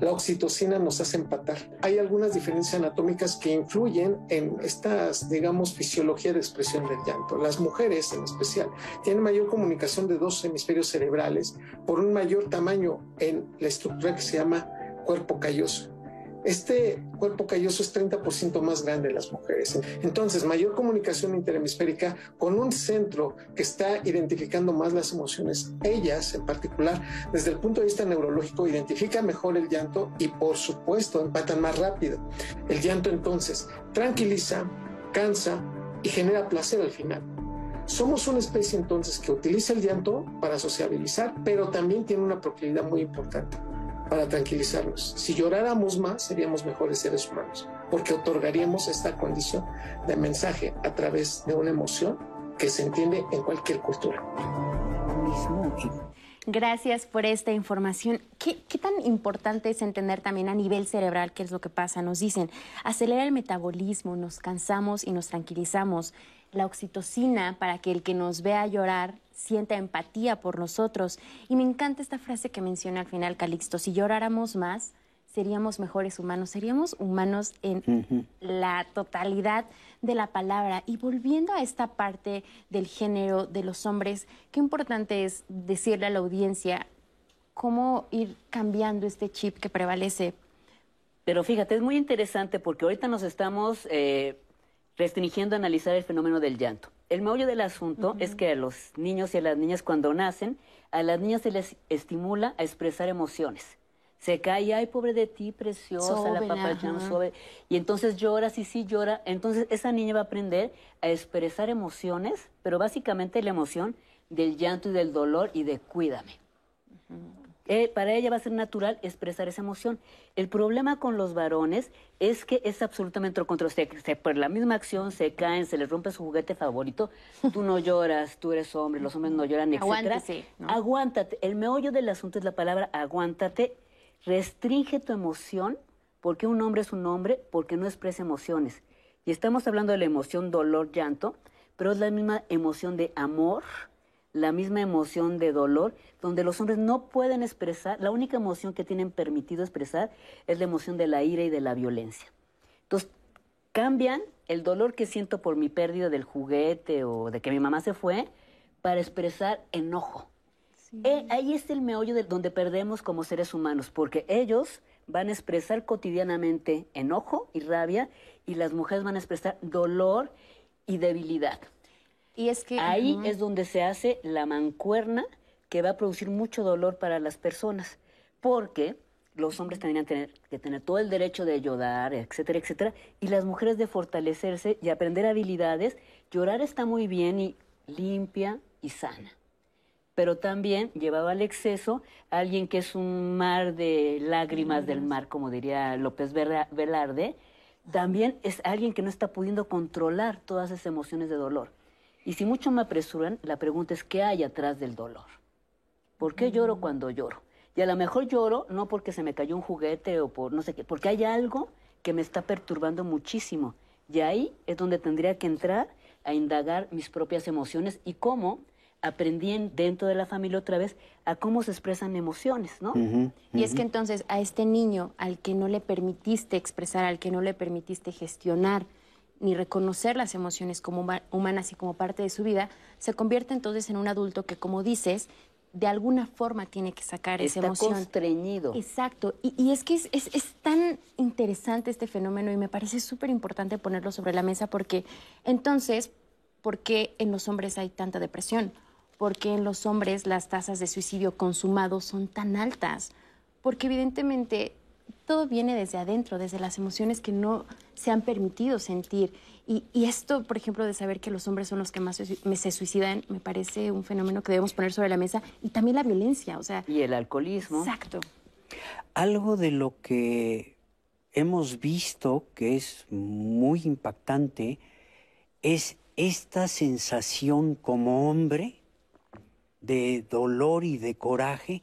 S9: La oxitocina nos hace empatar. Hay algunas diferencias anatómicas que influyen en estas, digamos, fisiología de expresión del llanto. Las mujeres en especial tienen mayor comunicación de dos hemisferios cerebrales por un mayor tamaño en la estructura que se llama cuerpo calloso. Este cuerpo calloso es 30% más grande en las mujeres. Entonces, mayor comunicación interhemisférica con un centro que está identificando más las emociones. Ellas, en particular, desde el punto de vista neurológico, identifican mejor el llanto y, por supuesto, empatan más rápido. El llanto, entonces, tranquiliza, cansa y genera placer al final. Somos una especie entonces que utiliza el llanto para sociabilizar, pero también tiene una proclividad muy importante para tranquilizarnos. Si lloráramos más, seríamos mejores seres humanos, porque otorgaríamos esta condición de mensaje a través de una emoción que se entiende en cualquier cultura.
S2: Gracias por esta información. ¿Qué, ¿Qué, tan importante es entender también a nivel cerebral qué es lo que pasa? Nos dicen, acelera el metabolismo, nos cansamos y nos tranquilizamos. La oxitocina para que el que nos vea llorar sienta empatía por nosotros. Y me encanta esta frase que menciona al final Calixto, si lloráramos más, seríamos mejores humanos, seríamos humanos en la totalidad de la palabra. Y volviendo a esta parte del género de los hombres, qué importante es decirle a la audiencia cómo ir cambiando este chip que prevalece.
S6: Pero fíjate, es muy interesante porque ahorita nos estamos eh, restringiendo a analizar el fenómeno del llanto. El meollo del asunto es que a los niños y a las niñas cuando nacen, a las niñas se les estimula a expresar emociones. Se cae, ay, pobre de ti, preciosa, la papá
S2: ajá.
S6: suave. Y entonces llora, sí, sí, llora. Entonces esa niña va a aprender a expresar emociones, pero básicamente la emoción del llanto y del dolor y de cuídame. Eh, para ella va a ser natural expresar esa emoción. El problema con los varones es que es absolutamente lo contrario. Se, se- por la misma acción se caen, se les rompe su juguete favorito. Tú no [LAUGHS] lloras, tú eres hombre, los hombres no lloran, etc.
S2: Aguántese, ¿no?
S6: Aguántate. El meollo del asunto es la palabra aguántate. Restringe tu emoción porque un hombre es un hombre, porque no expresa emociones. Y estamos hablando de la emoción dolor, llanto, pero es la misma emoción de amor, la misma emoción de dolor, donde los hombres no pueden expresar, la única emoción que tienen permitido expresar es la emoción de la ira y de la violencia. Entonces, cambian el dolor que siento por mi pérdida del juguete o de que mi mamá se fue para expresar enojo. Eh, ahí es el meollo de donde perdemos como seres humanos, porque ellos van a expresar cotidianamente enojo y rabia y las mujeres van a expresar dolor y debilidad.
S2: Y es que
S6: Ahí es donde se hace la mancuerna que va a producir mucho dolor para las personas, porque los hombres tendrían tener- que tener todo el derecho de llorar, etcétera, etcétera, y las mujeres de fortalecerse y aprender habilidades. Llorar está muy bien y limpia y sana pero también llevado al exceso a alguien que es un mar de lágrimas del mar, como diría López Velarde, también es alguien que no está pudiendo controlar todas esas emociones de dolor. Y si mucho me apresuran, la pregunta es, ¿qué hay atrás del dolor? ¿Por qué lloro cuando lloro? Y a lo mejor lloro no porque se me cayó un juguete o por no sé qué, porque hay algo que me está perturbando muchísimo. Y ahí es donde tendría que entrar a indagar mis propias emociones y cómo aprendí en- dentro de la familia otra vez a cómo se expresan emociones, ¿no?
S2: Y es que entonces a este niño al que no le permitiste expresar, al que no le permitiste gestionar ni reconocer las emociones como huma- humanas y como parte de su vida, se convierte entonces en un adulto que, como dices, de alguna forma tiene que sacar esa emoción.
S6: constreñido.
S2: Exacto. Y, y es que es, es- es tan interesante este fenómeno y me parece súper importante ponerlo sobre la mesa porque entonces, ¿por qué en los hombres hay tanta depresión? ¿Por qué en los hombres las tasas de suicidio consumado son tan altas? Porque evidentemente todo viene desde adentro, desde las emociones que no se han permitido sentir. Y, y esto, por ejemplo, de saber que los hombres son los que más se, sui- me- se suicidan, me parece un fenómeno que debemos poner sobre la mesa. Y también la violencia, o sea,
S6: Y el alcoholismo.
S2: exacto.
S4: Algo de lo que hemos visto que es muy impactante es esta sensación como hombre de dolor y de coraje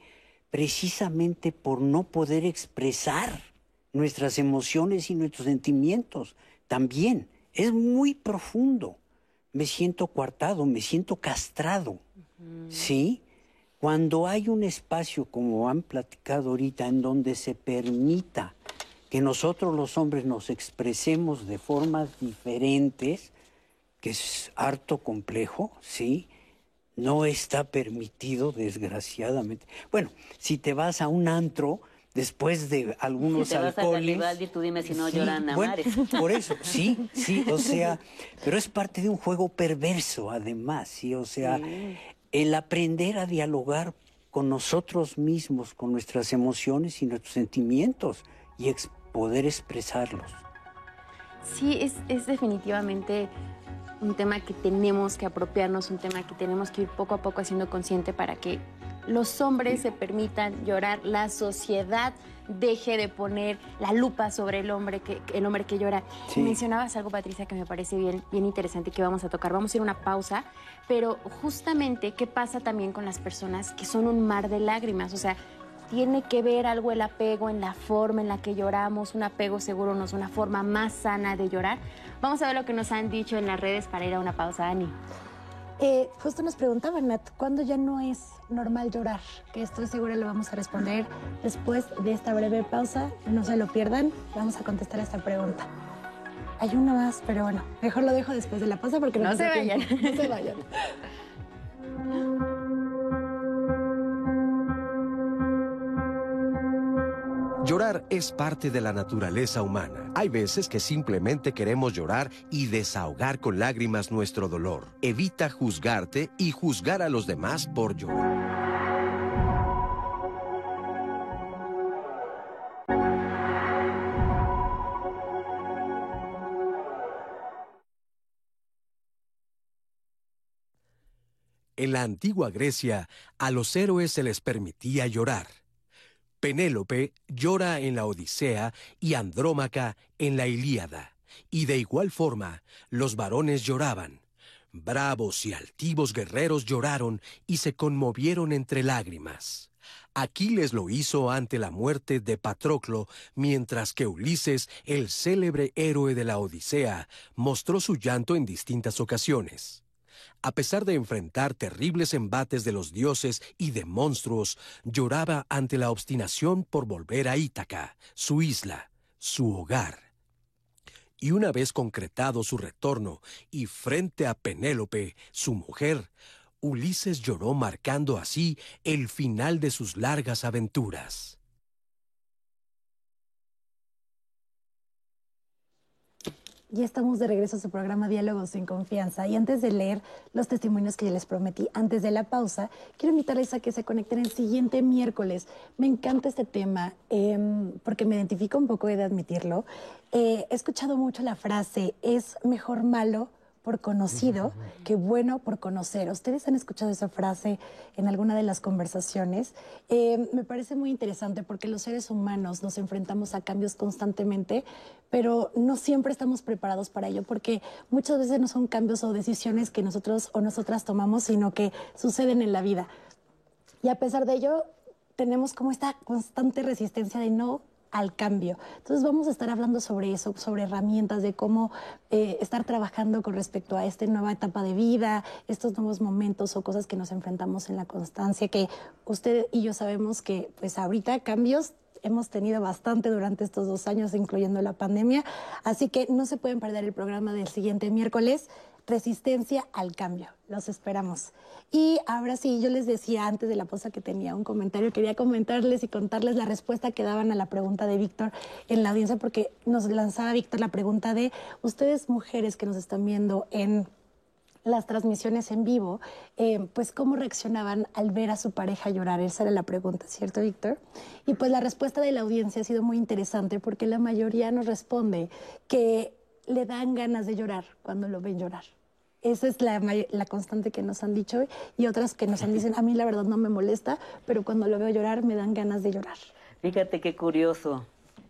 S4: precisamente por no poder expresar nuestras emociones y nuestros sentimientos. También es muy profundo. Me siento coartado, me siento castrado. ¿Sí? Cuando hay un espacio, como han platicado ahorita, en donde se permita que nosotros los hombres nos expresemos de formas diferentes, que es harto complejo, ¿sí? No está permitido, desgraciadamente. Bueno, si te vas a un antro después de algunos
S6: Si te vas a
S4: alcoholes...
S6: Garibaldi, tú dime si no
S4: Sí,
S6: lloran a
S4: bueno,
S6: mares. [LAUGHS]
S4: Por eso, sí, sí, o sea, pero es parte de un juego perverso, además, sí, o sea, el aprender a dialogar con nosotros mismos, con nuestras emociones y nuestros sentimientos y ex- poder expresarlos.
S2: Sí, es, es definitivamente un tema que tenemos que apropiarnos, un tema que tenemos que ir poco a poco haciendo consciente para que los hombres se permitan llorar, la sociedad deje de poner la lupa sobre el hombre que, el hombre que llora.
S4: Sí.
S2: Mencionabas algo, Patricia, que me parece bien, bien interesante que vamos a tocar. Vamos a ir a una pausa, pero justamente, ¿qué pasa también con las personas que son un mar de lágrimas? O sea, tiene que ver algo el apego en la forma en la que lloramos, un apego seguro nos una forma más sana de llorar. Vamos a ver lo que nos han dicho en las redes para ir a una pausa, Ani.
S3: Eh, justo nos preguntaban, Nat, ¿cuándo ya no es normal llorar? Que estoy segura lo vamos a responder después de esta breve pausa. No se lo pierdan, vamos a contestar esta pregunta. Hay una más, pero bueno, mejor lo dejo después de la pausa porque no, da
S2: se
S3: tiempo.
S2: vayan.
S3: No se vayan. [LAUGHS]
S1: Llorar es parte de la naturaleza humana. Hay veces que simplemente queremos llorar y desahogar con lágrimas nuestro dolor. Evita juzgarte y juzgar a los demás por llorar. En la antigua Grecia, a los héroes se les permitía llorar. Penélope llora en la Odisea y Andrómaca en la Ilíada. Y de igual forma, los varones lloraban. Bravos y altivos guerreros lloraron y se conmovieron entre lágrimas. Aquiles lo hizo ante la muerte de Patroclo, mientras que Ulises, el célebre héroe de la Odisea, mostró su llanto en distintas ocasiones. A pesar de enfrentar terribles embates de los dioses y de monstruos, lloraba ante la obstinación por volver a Ítaca, su isla, su hogar. Y una vez concretado su retorno y frente a Penélope, su mujer, Ulises lloró marcando así el final de sus largas aventuras.
S3: Ya estamos de regreso a su programa Diálogos sin Confianza y antes de leer los testimonios que ya les prometí antes de la pausa, quiero invitarles a que se conecten el siguiente miércoles. Me encanta este tema em, porque me identifico un poco, he de admitirlo. Eh, he escuchado mucho la frase, es mejor malo por conocido que bueno por conocer. ¿Ustedes han escuchado esa frase en alguna de las conversaciones? Eh, me parece muy interesante porque los seres humanos nos enfrentamos a cambios constantemente, pero no siempre estamos preparados para ello porque muchas veces no son cambios o decisiones que nosotros o nosotras tomamos, sino que suceden en la vida. Y a pesar de ello, tenemos como esta constante resistencia de no al cambio. Entonces vamos a estar hablando sobre eso, sobre herramientas de cómo eh, estar trabajando con respecto a esta nueva etapa de vida, estos nuevos momentos o cosas que nos enfrentamos en la constancia, que usted y yo sabemos que pues ahorita cambios hemos tenido bastante durante estos dos años, incluyendo la pandemia, así que no se pueden perder el programa del siguiente miércoles resistencia al cambio. Los esperamos. Y ahora sí, yo les decía antes de la pausa que tenía un comentario, quería comentarles y contarles la respuesta que daban a la pregunta de Víctor en la audiencia, porque nos lanzaba Víctor la pregunta de ustedes mujeres que nos están viendo en las transmisiones en vivo, eh, pues cómo reaccionaban al ver a su pareja llorar. Esa era la pregunta, ¿cierto, Víctor? Y pues la respuesta de la audiencia ha sido muy interesante porque la mayoría nos responde que le dan ganas de llorar cuando lo ven llorar. Esa es la, la, constante que nos han dicho y otras que nos han dicen, a mí la verdad no me molesta, pero cuando lo veo llorar me dan ganas de llorar.
S6: Fíjate qué curioso,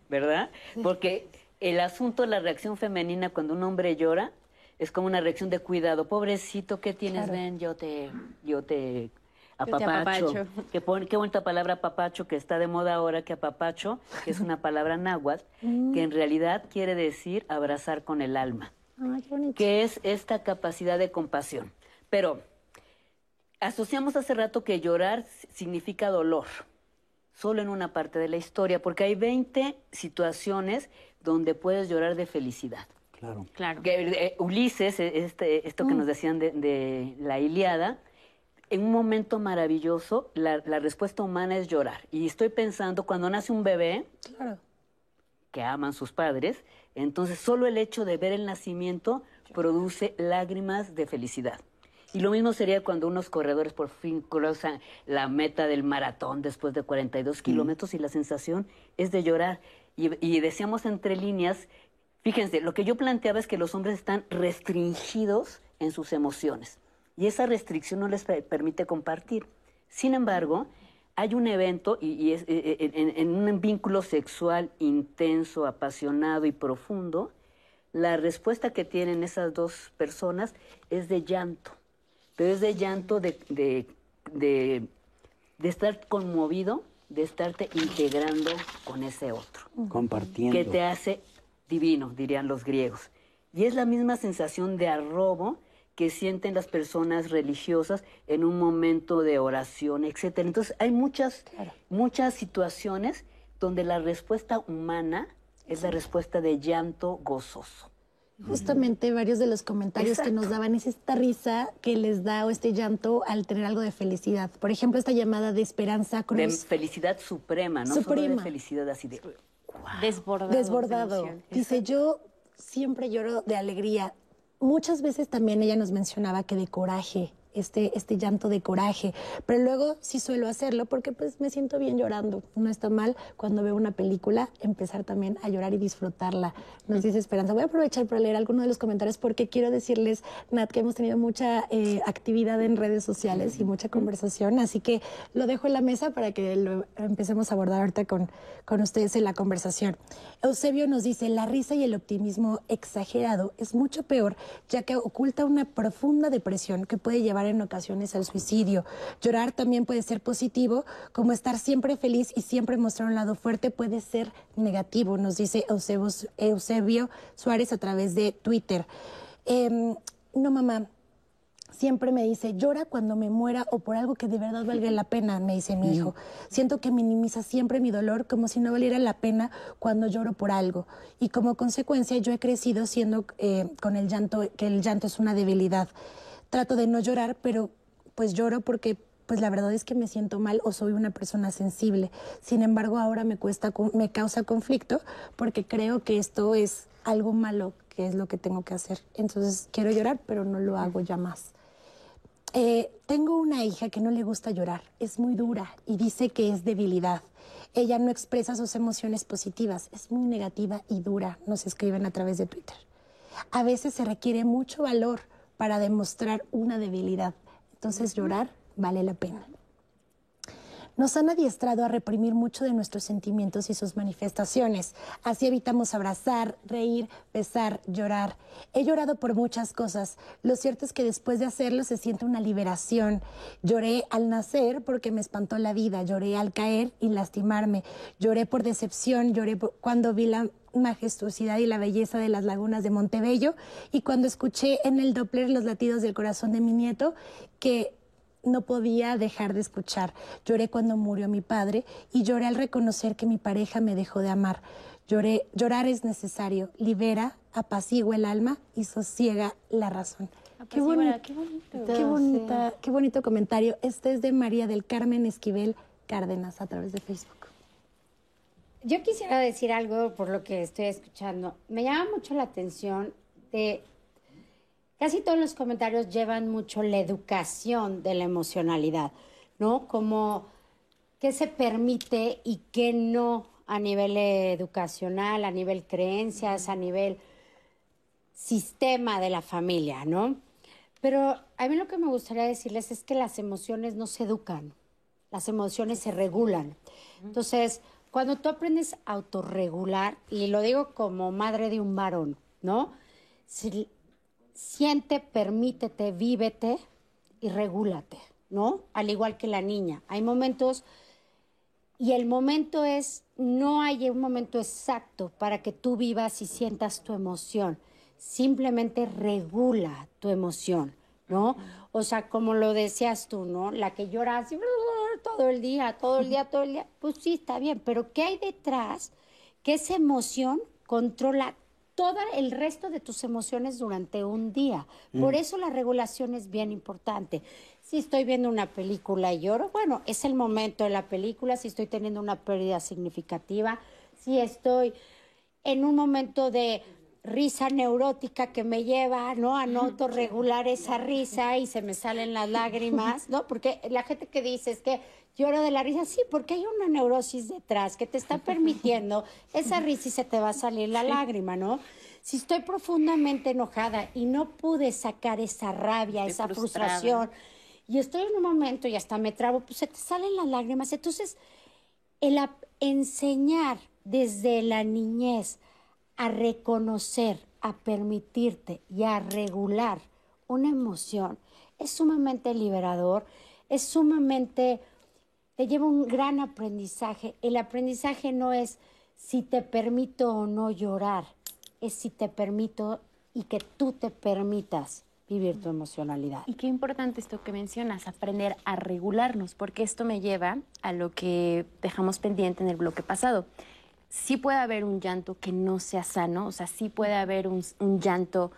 S6: ¿verdad? Porque el asunto de la reacción femenina cuando un hombre llora es como una reacción de cuidado. Pobrecito, ¿qué tienes? Ven, yo te, yo te apapacho. Qué, qué bonita palabra apapacho que está de moda ahora, que apapacho, que es una palabra náhuatl, mm. que en realidad quiere decir abrazar con el alma que es esta capacidad de compasión. Pero asociamos hace rato que llorar significa dolor, solo en una parte de la historia, porque hay 20 situaciones donde puedes llorar de felicidad.
S4: Claro.
S6: claro. Eh, Ulises, e, este, esto que mm. nos decían de, la Iliada, en un momento maravilloso, la, la, respuesta humana es llorar. Y estoy pensando, cuando nace un bebé, claro. que aman sus padres, entonces, solo el hecho de ver el nacimiento produce lágrimas de felicidad. Y lo mismo sería cuando unos corredores por fin cruzan la meta del maratón después de 42 kilómetros y la sensación es de llorar. Y, decíamos entre líneas, fíjense, lo que yo planteaba es que los hombres están restringidos en sus emociones y esa restricción no les permite compartir. Sin embargo, hay un evento y, es, eh, eh, en, un vínculo sexual intenso, apasionado y profundo, la respuesta que tienen esas dos personas es de llanto, pero es de llanto de, de, estar conmovido, de estarte integrando con ese otro.
S4: Compartiendo.
S6: Que te hace divino, dirían los griegos. Y es la misma sensación de arrobo que sienten las personas religiosas en un momento de oración, etcétera. Entonces hay muchas, muchas situaciones donde la respuesta humana es la respuesta de llanto gozoso.
S3: Justamente varios de los comentarios que nos daban es esta risa que les da o este llanto al tener algo de felicidad. Por ejemplo, esta llamada de Esperanza Cruz.
S6: De felicidad suprema, no suprema. solo de felicidad así de...
S2: Desbordado.
S3: Desbordado. Dice, yo siempre lloro de alegría muchas veces también ella nos mencionaba que de coraje este, este llanto de coraje. Pero luego sí suelo hacerlo porque pues me siento bien llorando. No está mal cuando veo una película empezar también a llorar y disfrutarla. Nos dice Esperanza. Voy a aprovechar para leer algunos de los comentarios porque quiero decirles, Nat, que hemos tenido mucha eh, actividad en redes sociales y mucha conversación. Así que lo dejo en la mesa para que lo empecemos a abordar ahorita con, con ustedes en la conversación. Eusebio nos dice, la risa y el optimismo exagerado es mucho peor, ya que oculta una profunda depresión que puede llevar en ocasiones al suicidio. Llorar también puede ser positivo, como estar siempre feliz y siempre mostrar un lado fuerte puede ser negativo, nos dice Eusebio, Suárez a través de Twitter. Em, no, mamá, siempre me dice, llora cuando me muera o por algo que de verdad valga la pena, me dice mi hijo. Siento que minimiza siempre mi dolor como si no valiera la pena cuando lloro por algo. Y como consecuencia yo he crecido siendo eh, con el llanto, que el llanto es una debilidad. Trato de no llorar, pero pues lloro porque pues la verdad es que me siento mal o soy una persona sensible. Sin embargo, ahora me cuesta, me causa conflicto porque creo que esto es algo malo, que es lo que tengo que hacer. Entonces quiero llorar, pero no lo hago ya más. Eh, tengo una hija que no le gusta llorar, es muy dura y dice que es debilidad. Ella no expresa sus emociones positivas, es muy negativa y dura, nos escriben a través de Twitter. A veces se requiere mucho valor para demostrar una debilidad, entonces llorar vale la pena. Nos han adiestrado a reprimir mucho de nuestros sentimientos y sus manifestaciones. Así evitamos abrazar, reír, besar, llorar. He llorado por muchas cosas. Lo cierto es que después de hacerlo se siente una liberación. Lloré al nacer porque me espantó la vida. Lloré al caer y lastimarme. Lloré por decepción. Lloré cuando vi la majestuosidad y la belleza de las lagunas de Montebello y cuando escuché en el Doppler los latidos del corazón de mi nieto que no podía dejar de escuchar. Lloré cuando murió mi padre y lloré al reconocer que mi pareja me dejó de amar. Lloré, llorar es necesario, libera, apacigua el alma y sosiega la razón. Qué, bonito, qué, bonito, qué, bonito comentario. Este es de María del Carmen Esquivel Cárdenas a través de Facebook.
S5: Yo quisiera decir algo por lo que estoy escuchando. Me llama mucho la atención de Casi todos los comentarios llevan mucho la educación de la emocionalidad, ¿no? Como qué se permite y qué no a nivel educacional, a nivel creencias, a nivel sistema de la familia, ¿no? Pero a mí lo que me gustaría decirles es que las emociones no se educan, las emociones se regulan. Entonces, cuando tú aprendes a autorregular, y lo digo como madre de un varón, ¿no? Siente, permítete, vívete y regúlate, ¿no? Al igual que la niña. Hay momentos y el momento es, no hay un momento exacto para que tú vivas y sientas tu emoción. Simplemente regula tu emoción, ¿no? O sea, como lo decías tú, ¿no? La que llora así [LAUGHS] todo el día, todo el día, todo el día. Pues sí, está bien, pero ¿qué hay detrás? Que esa emoción controla todo el resto de tus emociones durante un día. Por mm. eso la regulación es bien importante. Si estoy viendo una película y lloro, bueno, es el momento de la película. Si estoy teniendo una pérdida significativa, si estoy en un momento de risa neurótica que me lleva, ¿no? A no autorregular esa risa y se me salen las lágrimas, ¿no? Porque la gente que dice es que lloro de la risa, sí, porque hay una neurosis detrás que te está [LAUGHS] permitiendo esa risa y se te va a salir la lágrima, ¿no? Si estoy profundamente enojada y no pude sacar esa rabia, esa frustración, y estoy en un momento y hasta me trabo, pues se te salen las lágrimas. Entonces, el enseñar desde la niñez a reconocer, a permitirte y a regular una emoción es sumamente liberador, es sumamente te lleva un gran aprendizaje. El aprendizaje no es si te permito o no llorar, es si te permito y que tú te permitas vivir tu emocionalidad.
S2: Y qué importante esto que mencionas, aprender a regularnos, porque esto me lleva a lo que dejamos pendiente en el bloque pasado. Sí puede haber un llanto que no sea sano, o sea, sí puede haber un, un llanto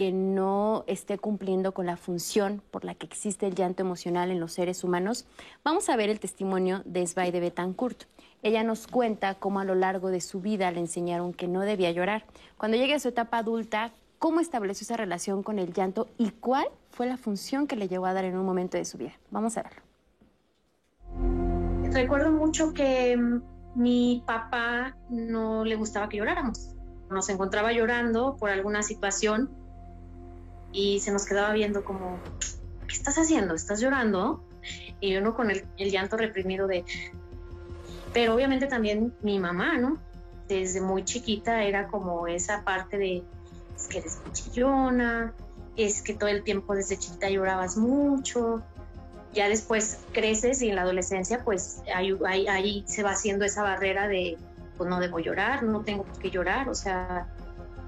S2: que no esté cumpliendo con la función por la que existe el llanto emocional en los seres humanos, vamos a ver el testimonio de Svaide Betancourt. Ella nos cuenta cómo a lo largo de su vida le enseñaron que no debía llorar. Cuando llegue a su etapa adulta, cómo estableció esa relación con el llanto y cuál fue la función que le llevó a dar en un momento de su vida. Vamos a verlo.
S10: Recuerdo mucho que mm, mi papá no le gustaba que lloráramos. Nos encontraba llorando por alguna situación y se nos quedaba viendo como, ¿qué estás haciendo? ¿Estás llorando? Y uno con el, llanto reprimido de... Pero obviamente también mi mamá, ¿no? Desde muy chiquita era como esa parte de, es que eres chillona, es que todo el tiempo desde chiquita llorabas mucho. Ya después creces y en la adolescencia pues ahí se va haciendo esa barrera de, pues no debo llorar, no tengo por qué llorar, o sea,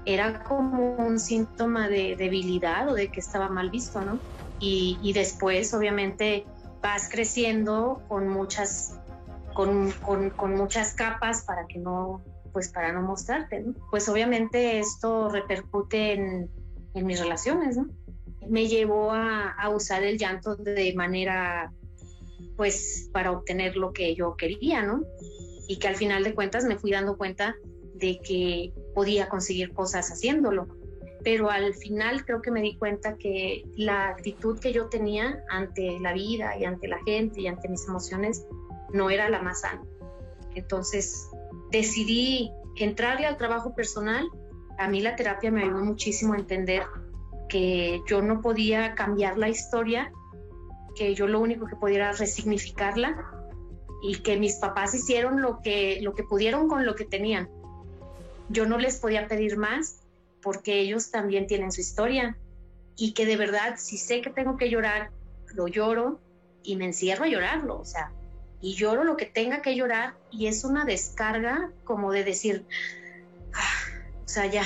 S10: era como un síntoma de debilidad o de que estaba mal visto, ¿no? Y, y después, obviamente, vas creciendo con muchas, con, con, con, muchas capas para que no, pues para no mostrarte, ¿no? Pues obviamente esto repercute en, en mis relaciones, ¿no? Me llevó a, a usar el llanto de manera, pues, para obtener lo que yo quería, ¿no? Y que al final de cuentas me fui dando cuenta de que podía conseguir cosas haciéndolo. Pero al final creo que me di cuenta que la actitud que yo tenía ante la vida y ante la gente y ante mis emociones no era la más sana. Entonces decidí entrarle al trabajo personal. A mí la terapia me ayudó muchísimo a entender que yo no podía cambiar la historia, que yo lo único que podía era resignificarla y que mis papás hicieron lo que, lo que pudieron con lo que tenían yo no les podía pedir más porque ellos también tienen su historia y que de verdad si sé que tengo que llorar, lo lloro y me encierro a llorarlo, o sea, y lloro lo que tenga que llorar y es una descarga como de decir, ah, o sea, ya,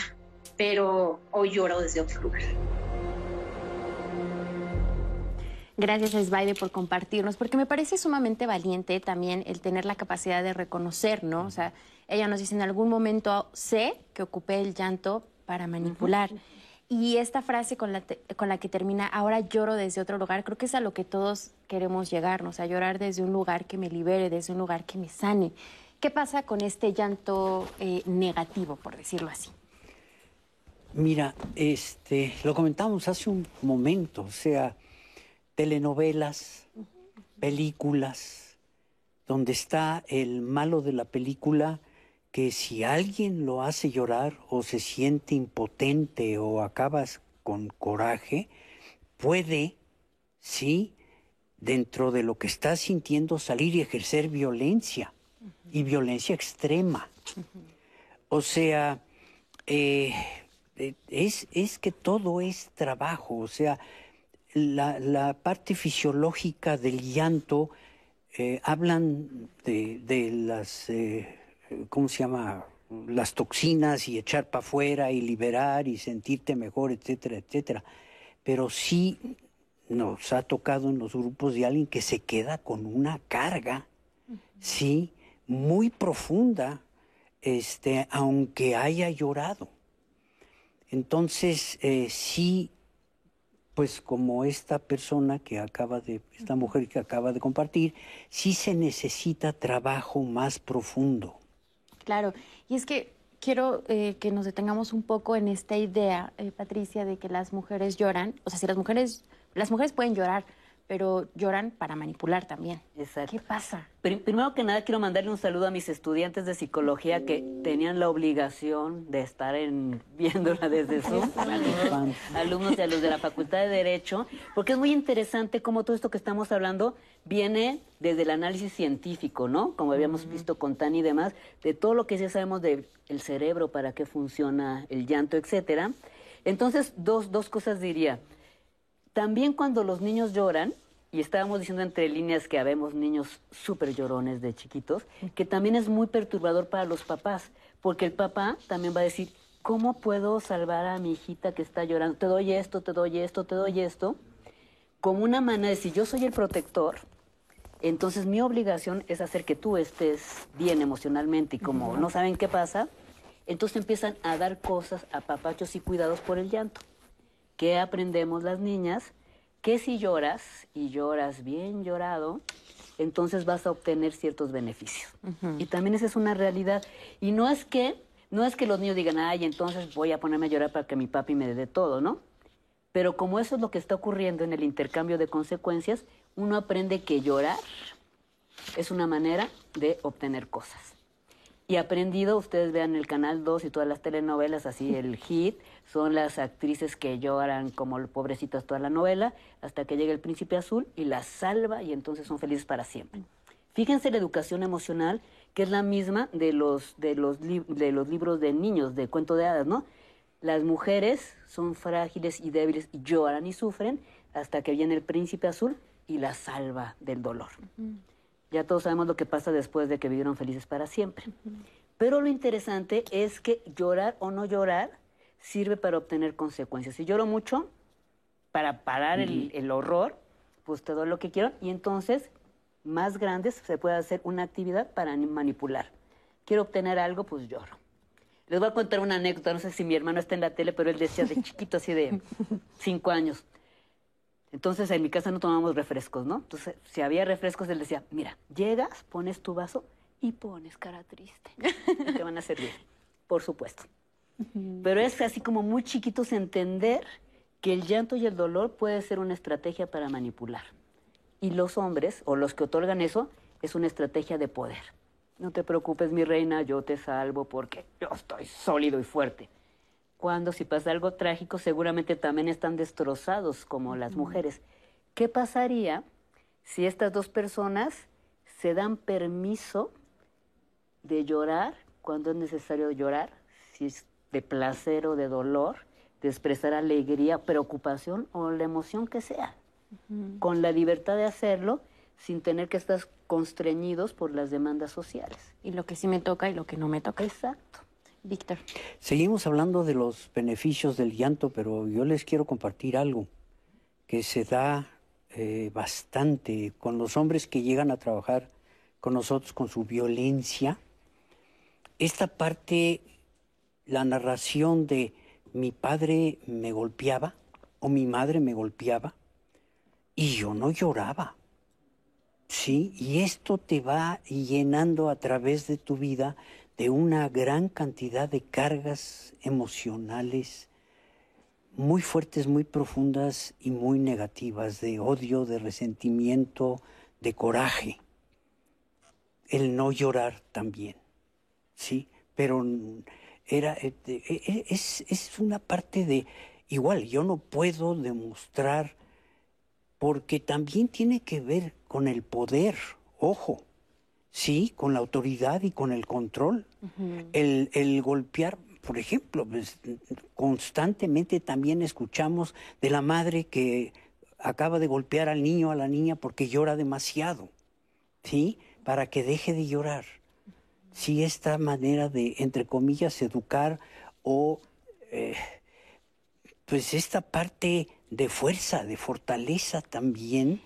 S10: pero hoy lloro desde otro lugar.
S2: Gracias a Sbaide por compartirnos, porque me parece sumamente valiente también el tener la capacidad de reconocer, ¿no? O sea, ella nos dice, en algún momento sé que ocupé el llanto para manipular. Y esta frase con la, con la que termina, ahora lloro desde otro lugar, creo que es a lo que todos queremos llegar, ¿no? o sea, llorar desde un lugar que me libere, desde un lugar que me sane. ¿Qué pasa con este llanto eh, negativo, por decirlo así?
S4: Mira, este, lo comentamos hace un momento, o sea, telenovelas, películas, donde está el malo de la película que si alguien lo hace llorar o se siente impotente o acabas con coraje, puede, sí, dentro de lo que está sintiendo salir y ejercer violencia y violencia extrema. O sea, eh, eh, es, es que todo es trabajo, o sea, la, la parte fisiológica del llanto, eh, hablan de, de las eh, ¿cómo se llama? Las toxinas y echar para afuera y liberar y sentirte mejor, etcétera, etcétera. Pero sí nos ha tocado en los grupos de alguien que se queda con una carga, sí, muy profunda, este, aunque haya llorado. Entonces, eh, sí, pues como esta persona que acaba de, esta mujer que acaba de compartir, sí se necesita trabajo más profundo.
S2: Claro, y es que quiero eh, que nos detengamos un poco en esta idea, eh, Patricia, de que las mujeres lloran. O sea, si las mujeres, las mujeres pueden llorar, pero lloran para manipular también.
S6: Exacto.
S2: ¿Qué pasa?
S6: Primero que nada, quiero mandarle un saludo a mis estudiantes de psicología que tenían la obligación de estar en, [LAUGHS] viéndola desde Zoom. alumnos y a los de la Facultad de Derecho, porque es muy interesante cómo todo esto que estamos hablando viene desde el análisis científico, ¿no? Como habíamos visto con Tani y demás, de todo lo que ya sabemos del cerebro, para qué funciona el llanto, etcétera. Entonces, dos, dos cosas diría. También cuando los niños lloran, y estábamos diciendo entre líneas que habemos niños súper llorones de chiquitos, que también es muy perturbador para los papás, porque el papá también va a decir, ¿cómo puedo salvar a mi hijita que está llorando? Te doy esto, te doy esto, te doy esto, como una manera de si yo soy el protector, entonces mi obligación es hacer que tú estés bien emocionalmente y como no saben qué pasa, entonces empiezan a dar cosas a papachos y cuidados por el llanto. ¿Qué aprendemos las niñas? Que si lloras y lloras bien llorado, entonces vas a obtener ciertos beneficios. Y también esa es una realidad. Y no es que No es que los niños digan, ay, entonces voy a ponerme a llorar para que mi papi me dé todo, ¿no? Pero como eso es lo que está ocurriendo en el intercambio de consecuencias, uno aprende que llorar es una manera de obtener cosas. Y aprendido, ustedes vean el Canal 2 y todas las telenovelas, así [LAUGHS] el hit, son las actrices que lloran como pobrecitas toda la novela, hasta que llega el príncipe azul y las salva y entonces son felices para siempre. Fíjense la educación emocional, que es la misma de los, de los, de los libros de niños, de cuento de hadas, ¿no? Las mujeres son frágiles y débiles y lloran y sufren hasta que viene el príncipe azul y las salva del dolor. Ya todos sabemos lo que pasa después de que vivieron felices para siempre. Pero lo interesante es que llorar o no llorar sirve para obtener consecuencias. Si lloro mucho, para parar el, el, horror, pues te doy lo que quiero y entonces, más grandes, se puede hacer una actividad para manipular. Quiero obtener algo, pues lloro. Les voy a contar una anécdota, no sé si mi hermano está en la tele, pero él decía de [LAUGHS] chiquito, así de cinco años. Entonces en mi casa no tomamos refrescos, ¿no? Entonces, si había refrescos, él decía, mira, llegas, pones tu vaso y pones cara triste. Y te van a servir, por supuesto. Pero es así como muy chiquitos entender que el llanto y el dolor puede ser una estrategia para manipular. Y los hombres, o los que otorgan eso, es una estrategia de poder. No te preocupes, mi reina, yo te salvo porque yo estoy sólido y fuerte cuando si pasa algo trágico seguramente también están destrozados como las mujeres. ¿Qué pasaría si estas dos personas se dan permiso de llorar cuando es necesario llorar, si es de placer o de dolor, de expresar alegría, preocupación o la emoción que sea, con la libertad de hacerlo sin tener que estar constreñidos por las demandas sociales.
S2: Y lo que sí me toca y lo que no me toca.
S6: Exacto.
S2: Víctor.
S4: Seguimos hablando de los beneficios del llanto, pero yo les quiero compartir algo que se da eh, bastante con los hombres que llegan a trabajar con nosotros con su violencia. Esta parte, la narración de mi padre me golpeaba o mi madre me golpeaba y yo no lloraba. Sí, y esto te va llenando a través de tu vida de una gran cantidad de cargas emocionales muy fuertes, muy profundas y muy negativas, de odio, de resentimiento, de coraje. El no llorar también, ¿sí? Pero era, eh, eh, eh, es, es una parte de, igual, yo no puedo demostrar, porque también tiene que ver con el poder, ojo, sí, con la autoridad y con el control. el, golpear, por ejemplo, pues, constantemente también escuchamos de la madre que acaba de golpear al niño o a la niña porque llora demasiado, ¿sí? Para que deje de llorar. Sí, esta manera de, entre comillas, educar o, eh, pues esta parte de fuerza, de fortaleza también,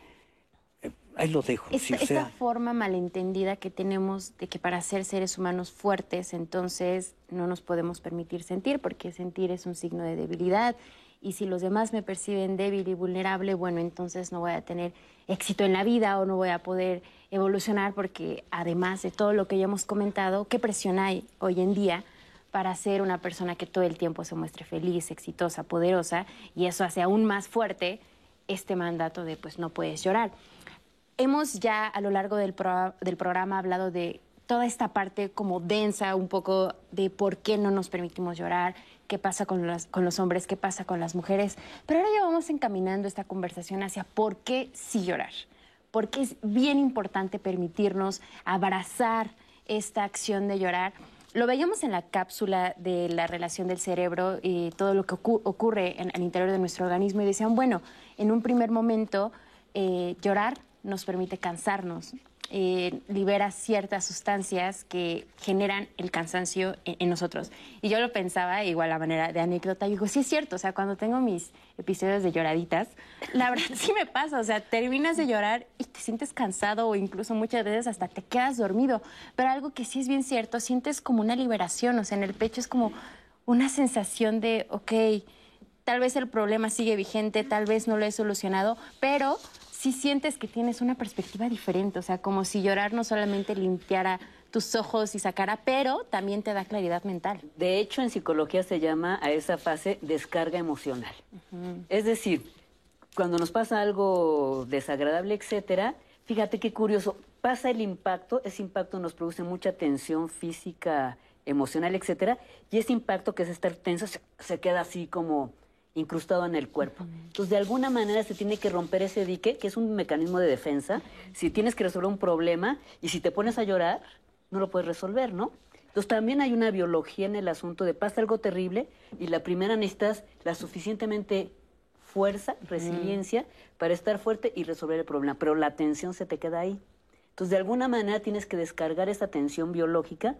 S4: ahí lo dejo.
S2: Esta, forma malentendida que tenemos de que para ser seres humanos fuertes, entonces no nos podemos permitir sentir, porque sentir es un signo de debilidad. Y si los demás me perciben débil y vulnerable, bueno, entonces no voy a tener éxito en la vida o no voy a poder evolucionar, porque además de todo lo que ya hemos comentado, ¿qué presión hay hoy en día? para ser una persona que todo el tiempo se muestre feliz, exitosa, poderosa, y eso hace aún más fuerte este mandato de pues no puedes llorar. Hemos ya a lo largo del, del programa hablado de toda esta parte como densa, un poco de por qué no nos permitimos llorar, qué pasa con, con los hombres, qué pasa con las mujeres. Pero ahora ya vamos encaminando esta conversación hacia por qué sí llorar. Porque es bien importante permitirnos abrazar esta acción de llorar. Lo veíamos en la cápsula de la relación del cerebro y todo lo que ocurre en el interior de nuestro organismo y decían, bueno, en un primer momento eh, llorar nos permite cansarnos, eh, libera ciertas sustancias que generan el cansancio en, nosotros. Y yo lo pensaba igual a manera de anécdota. Y digo, sí es cierto, o sea, cuando tengo mis episodios de lloraditas, la [LAUGHS] verdad sí me pasa, o sea, terminas de llorar y te sientes cansado o incluso muchas veces hasta te quedas dormido. Pero algo que sí es bien cierto, sientes como una liberación, o sea, en el pecho es como una sensación de, ok, tal vez el problema sigue vigente, tal vez no lo he solucionado, pero si sientes que tienes una perspectiva diferente, o sea, como si llorar no solamente limpiara tus ojos y esa cara, pero también te da claridad mental.
S6: De hecho, en psicología se llama a esa fase descarga emocional. Es decir, cuando nos pasa algo desagradable, etcétera, fíjate qué curioso, pasa el impacto, ese impacto nos produce mucha tensión física, emocional, etcétera, y ese impacto que es estar tenso se, se queda así como incrustado en el cuerpo. Entonces, de alguna manera se tiene que romper ese dique, que es un mecanismo de defensa. Si tienes que resolver un problema y si te pones a llorar, no lo puedes resolver, ¿no? Entonces, también hay una biología en el asunto de pasa algo terrible y la primera necesitas la suficientemente fuerza, resiliencia, para estar fuerte y resolver el problema, pero la tensión se te queda ahí. Entonces, de alguna manera tienes que descargar esa tensión biológica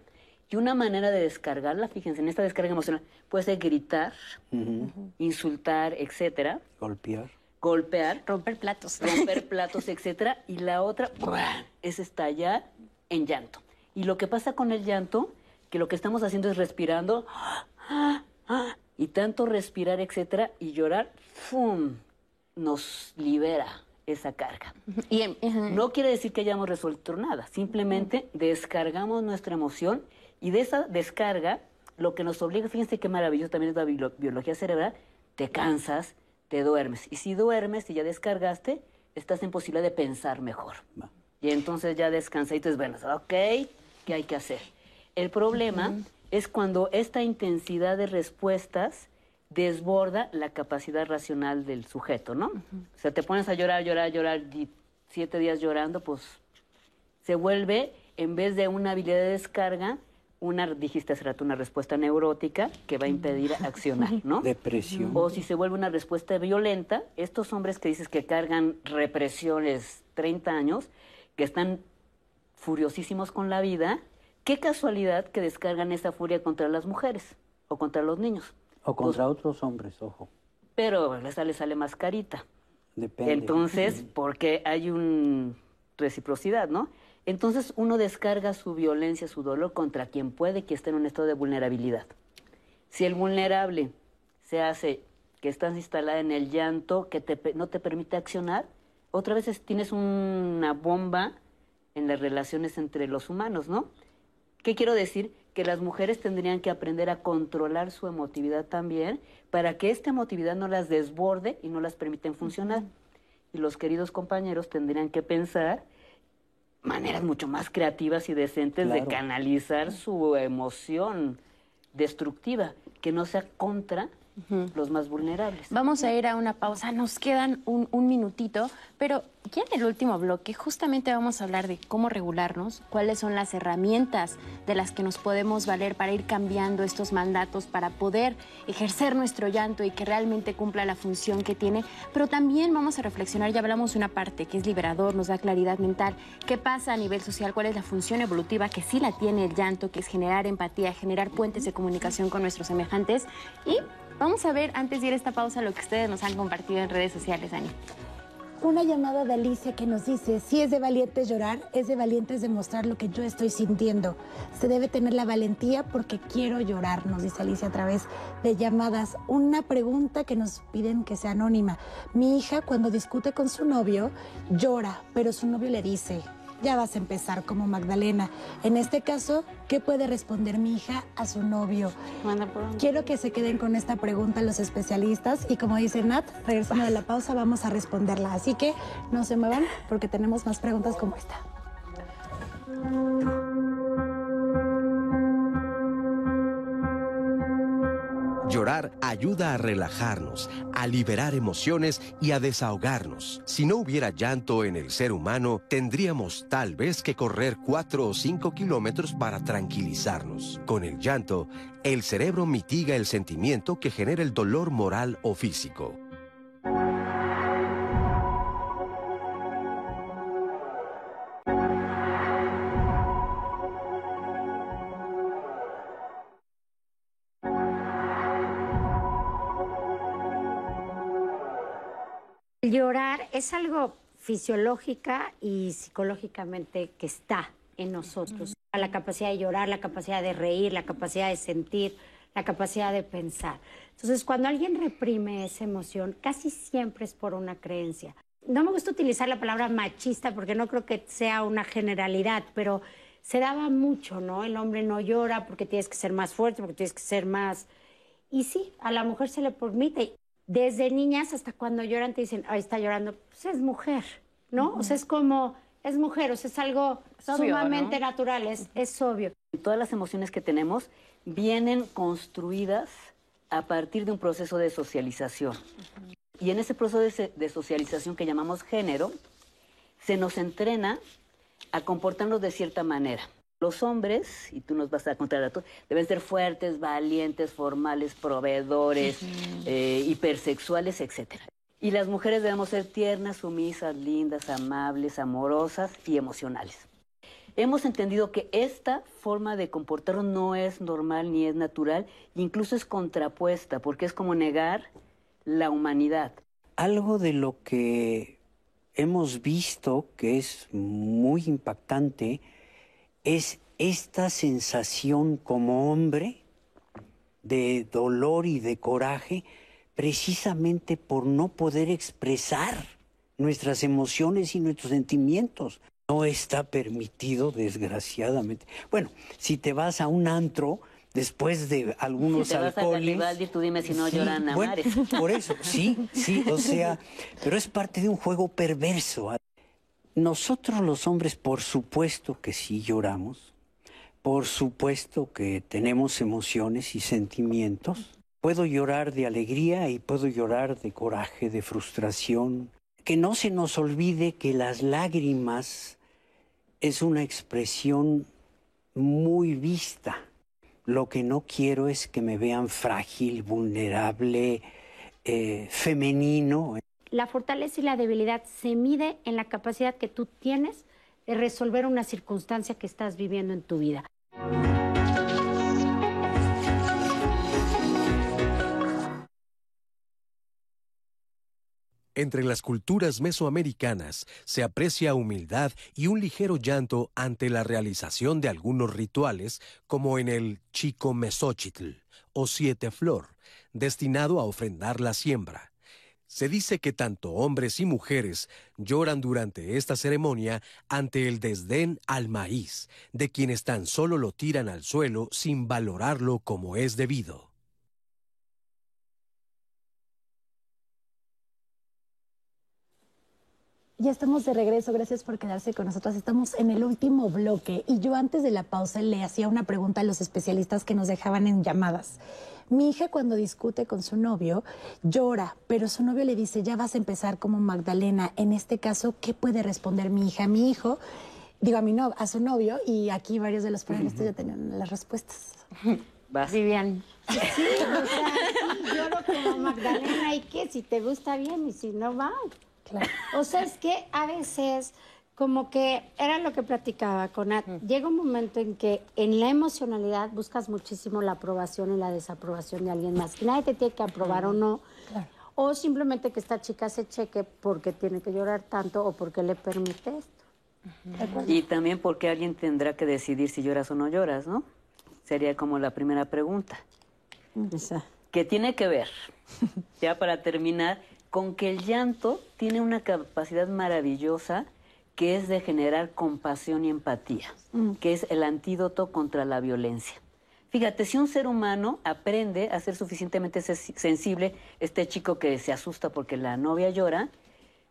S6: y una manera de descargarla, fíjense, en esta descarga emocional, puede ser gritar, insultar, etcétera,
S4: Golpear.
S6: golpear,
S2: Romper platos.
S6: romper [LAUGHS] platos, etcétera, y la otra ¡buah! es estallar en llanto. Y lo que pasa con el llanto, que lo que estamos haciendo es respirando y tanto respirar, etcétera, y llorar, ¡fum! nos libera esa carga.
S2: Y.
S6: No quiere decir que hayamos resuelto nada, simplemente descargamos nuestra emoción y de esa descarga lo que nos obliga, fíjense qué maravilloso también es la bio- biología cerebral, te cansas, te duermes. Y si duermes y ya descargaste, estás en posibilidad de pensar mejor. Y entonces ya descansa y dices, bueno, ok, ¿qué hay que hacer? El problema es cuando esta intensidad de respuestas desborda la capacidad racional del sujeto, ¿no? O sea, te pones a llorar, llorar, llorar, y siete días llorando, pues se vuelve, en vez de una habilidad de descarga, una, dijiste hace rato, una respuesta neurótica que va a impedir accionar, ¿no? [LAUGHS]
S4: Depresión.
S6: O si se vuelve una respuesta violenta, estos hombres que dices que cargan represiones 30 años, que están furiosísimos con la vida, qué casualidad que descargan esa furia contra las mujeres o contra los niños.
S4: O contra otros hombres, ojo.
S6: Pero esa le sale más carita.
S4: Depende.
S6: Entonces, porque hay una reciprocidad, ¿no? Entonces uno descarga su violencia, su dolor contra quien puede que esté en un estado de vulnerabilidad. Si el vulnerable se hace que estás instalada en el llanto, que te no te permite accionar, otra vez es- tienes una bomba en las relaciones entre los humanos, ¿no? ¿Qué quiero decir? Que las mujeres tendrían que aprender a controlar su emotividad también para que esta emotividad no las desborde y no las permiten funcionar. Y los queridos compañeros tendrían que pensar maneras mucho más creativas y decentes de canalizar su emoción destructiva, que no sea contra los más vulnerables.
S2: Vamos a ir a una pausa, nos quedan un, un minutito, pero ya en el último bloque justamente vamos a hablar de cómo regularnos, cuáles son las herramientas de las que nos podemos valer para ir cambiando estos mandatos, para poder ejercer nuestro llanto y que realmente cumpla la función que tiene, pero también vamos a reflexionar, ya hablamos de una parte que es liberador, nos da claridad mental, qué pasa a nivel social, cuál es la función evolutiva que sí la tiene el llanto, que es generar empatía, generar puentes de comunicación con nuestros semejantes y Vamos a ver, antes de ir a esta pausa, lo que ustedes nos han compartido en redes sociales, Dani.
S3: Una llamada de Alicia que nos dice, si es de valientes llorar, es de valientes demostrar lo que yo estoy sintiendo. Se debe tener la valentía porque quiero llorar, nos dice Alicia a través de llamadas. Una pregunta que nos piden que sea anónima. Mi hija cuando discute con su novio llora, pero su novio le dice, ya vas a empezar como Magdalena. En este caso, ¿qué puede responder mi hija a su novio? Quiero que se queden con esta pregunta los especialistas y como dice Nat, regresando de la pausa vamos a responderla. Así que no se muevan porque tenemos más preguntas como esta.
S1: Llorar ayuda a relajarnos, a liberar emociones y a desahogarnos. Si no hubiera llanto en el ser humano, tendríamos tal vez que correr cuatro o cinco kilómetros para tranquilizarnos. Con el llanto, el cerebro mitiga el sentimiento que genera el dolor moral o físico.
S5: El llorar es algo fisiológica y psicológicamente que está en nosotros. La capacidad de llorar, la capacidad de reír, la capacidad de sentir, la capacidad de pensar. Entonces, cuando alguien reprime esa emoción, casi siempre es por una creencia. No me gusta utilizar la palabra machista porque no creo que sea una generalidad, pero se daba mucho, ¿no? El hombre no llora porque tienes que ser más fuerte, porque tienes que ser más... Y sí, a la mujer se le permite. Desde niñas hasta cuando lloran te dicen, ahí está llorando, pues es mujer, ¿no? O sea, es como, es mujer, o sea, es algo sumamente natural, es, es obvio.
S6: Todas las emociones que tenemos vienen construidas a partir de un proceso de socialización. Y en ese proceso de, de socialización que llamamos género, se nos entrena a comportarnos de cierta manera. Los hombres, y tú nos vas a contar a todos, deben ser fuertes, valientes, formales, proveedores, eh, hipersexuales, etc. Y las mujeres debemos ser tiernas, sumisas, lindas, amables, amorosas y emocionales. Hemos entendido que esta forma de comportarnos no es normal ni es natural, incluso es contrapuesta, porque es como negar la humanidad.
S4: Algo de lo que hemos visto que es muy impactante es esta sensación como hombre de dolor y de coraje precisamente por no poder expresar nuestras emociones y nuestros sentimientos. No está permitido, desgraciadamente. Bueno, si te vas a un antro, después de algunos
S6: si te vas
S4: alcoholes.
S6: A Garibaldi, tú dime si no
S4: Sí,
S6: lloran a
S4: bueno,
S6: mares.
S4: Por eso, sí, sí, o sea, pero es parte de un juego perverso. Nosotros los hombres, por supuesto que sí lloramos, por supuesto que tenemos emociones y sentimientos. Puedo llorar de alegría y puedo llorar de coraje, de frustración. Que no se nos olvide que las lágrimas es una expresión muy vista. Lo que no quiero es que me vean frágil, vulnerable, eh, femenino.
S5: La fortaleza y la debilidad se mide en la capacidad que tú tienes de resolver una circunstancia que estás viviendo en tu vida.
S1: Entre las culturas mesoamericanas se aprecia humildad y un ligero llanto ante la realización de algunos rituales, como en el Chico Mesóchitl o Siete Flor, destinado a ofrendar la siembra. Se dice que tanto hombres y mujeres lloran durante esta ceremonia ante el desdén al maíz, de quienes tan solo lo tiran al suelo sin valorarlo como es debido.
S3: Ya estamos de regreso, gracias por quedarse con nosotros. Estamos en el último bloque y yo antes de la pausa le hacía una pregunta a los especialistas que nos dejaban en llamadas. Mi hija cuando discute con su novio llora, pero su novio le dice, ya vas a empezar como Magdalena. En este caso, ¿qué puede responder mi hija? Mi hijo, digo a, mi no, a su novio y aquí varios de los panelistas ya tenían las respuestas. [LAUGHS]
S6: Vas.
S2: Vivian.
S5: Sí, o sea, sí, lloro como Magdalena y que si te gusta bien y si no va.
S3: Claro.
S5: O sea, es que a veces como que era lo que platicaba con Nat, llega un momento en que en la emocionalidad buscas muchísimo la aprobación y la desaprobación de alguien más. Y nadie te tiene que aprobar o no.
S3: Claro.
S5: O simplemente que esta chica se cheque porque tiene que llorar tanto o porque le permite esto.
S6: Y también porque alguien tendrá que decidir si lloras o no lloras, ¿no? Sería como la primera pregunta. Que tiene que ver, ya para terminar, con que el llanto tiene una capacidad maravillosa que es de generar compasión y empatía, que es el antídoto contra la violencia. Fíjate, si un ser humano aprende a ser suficientemente sensible, este chico que se asusta porque la novia llora,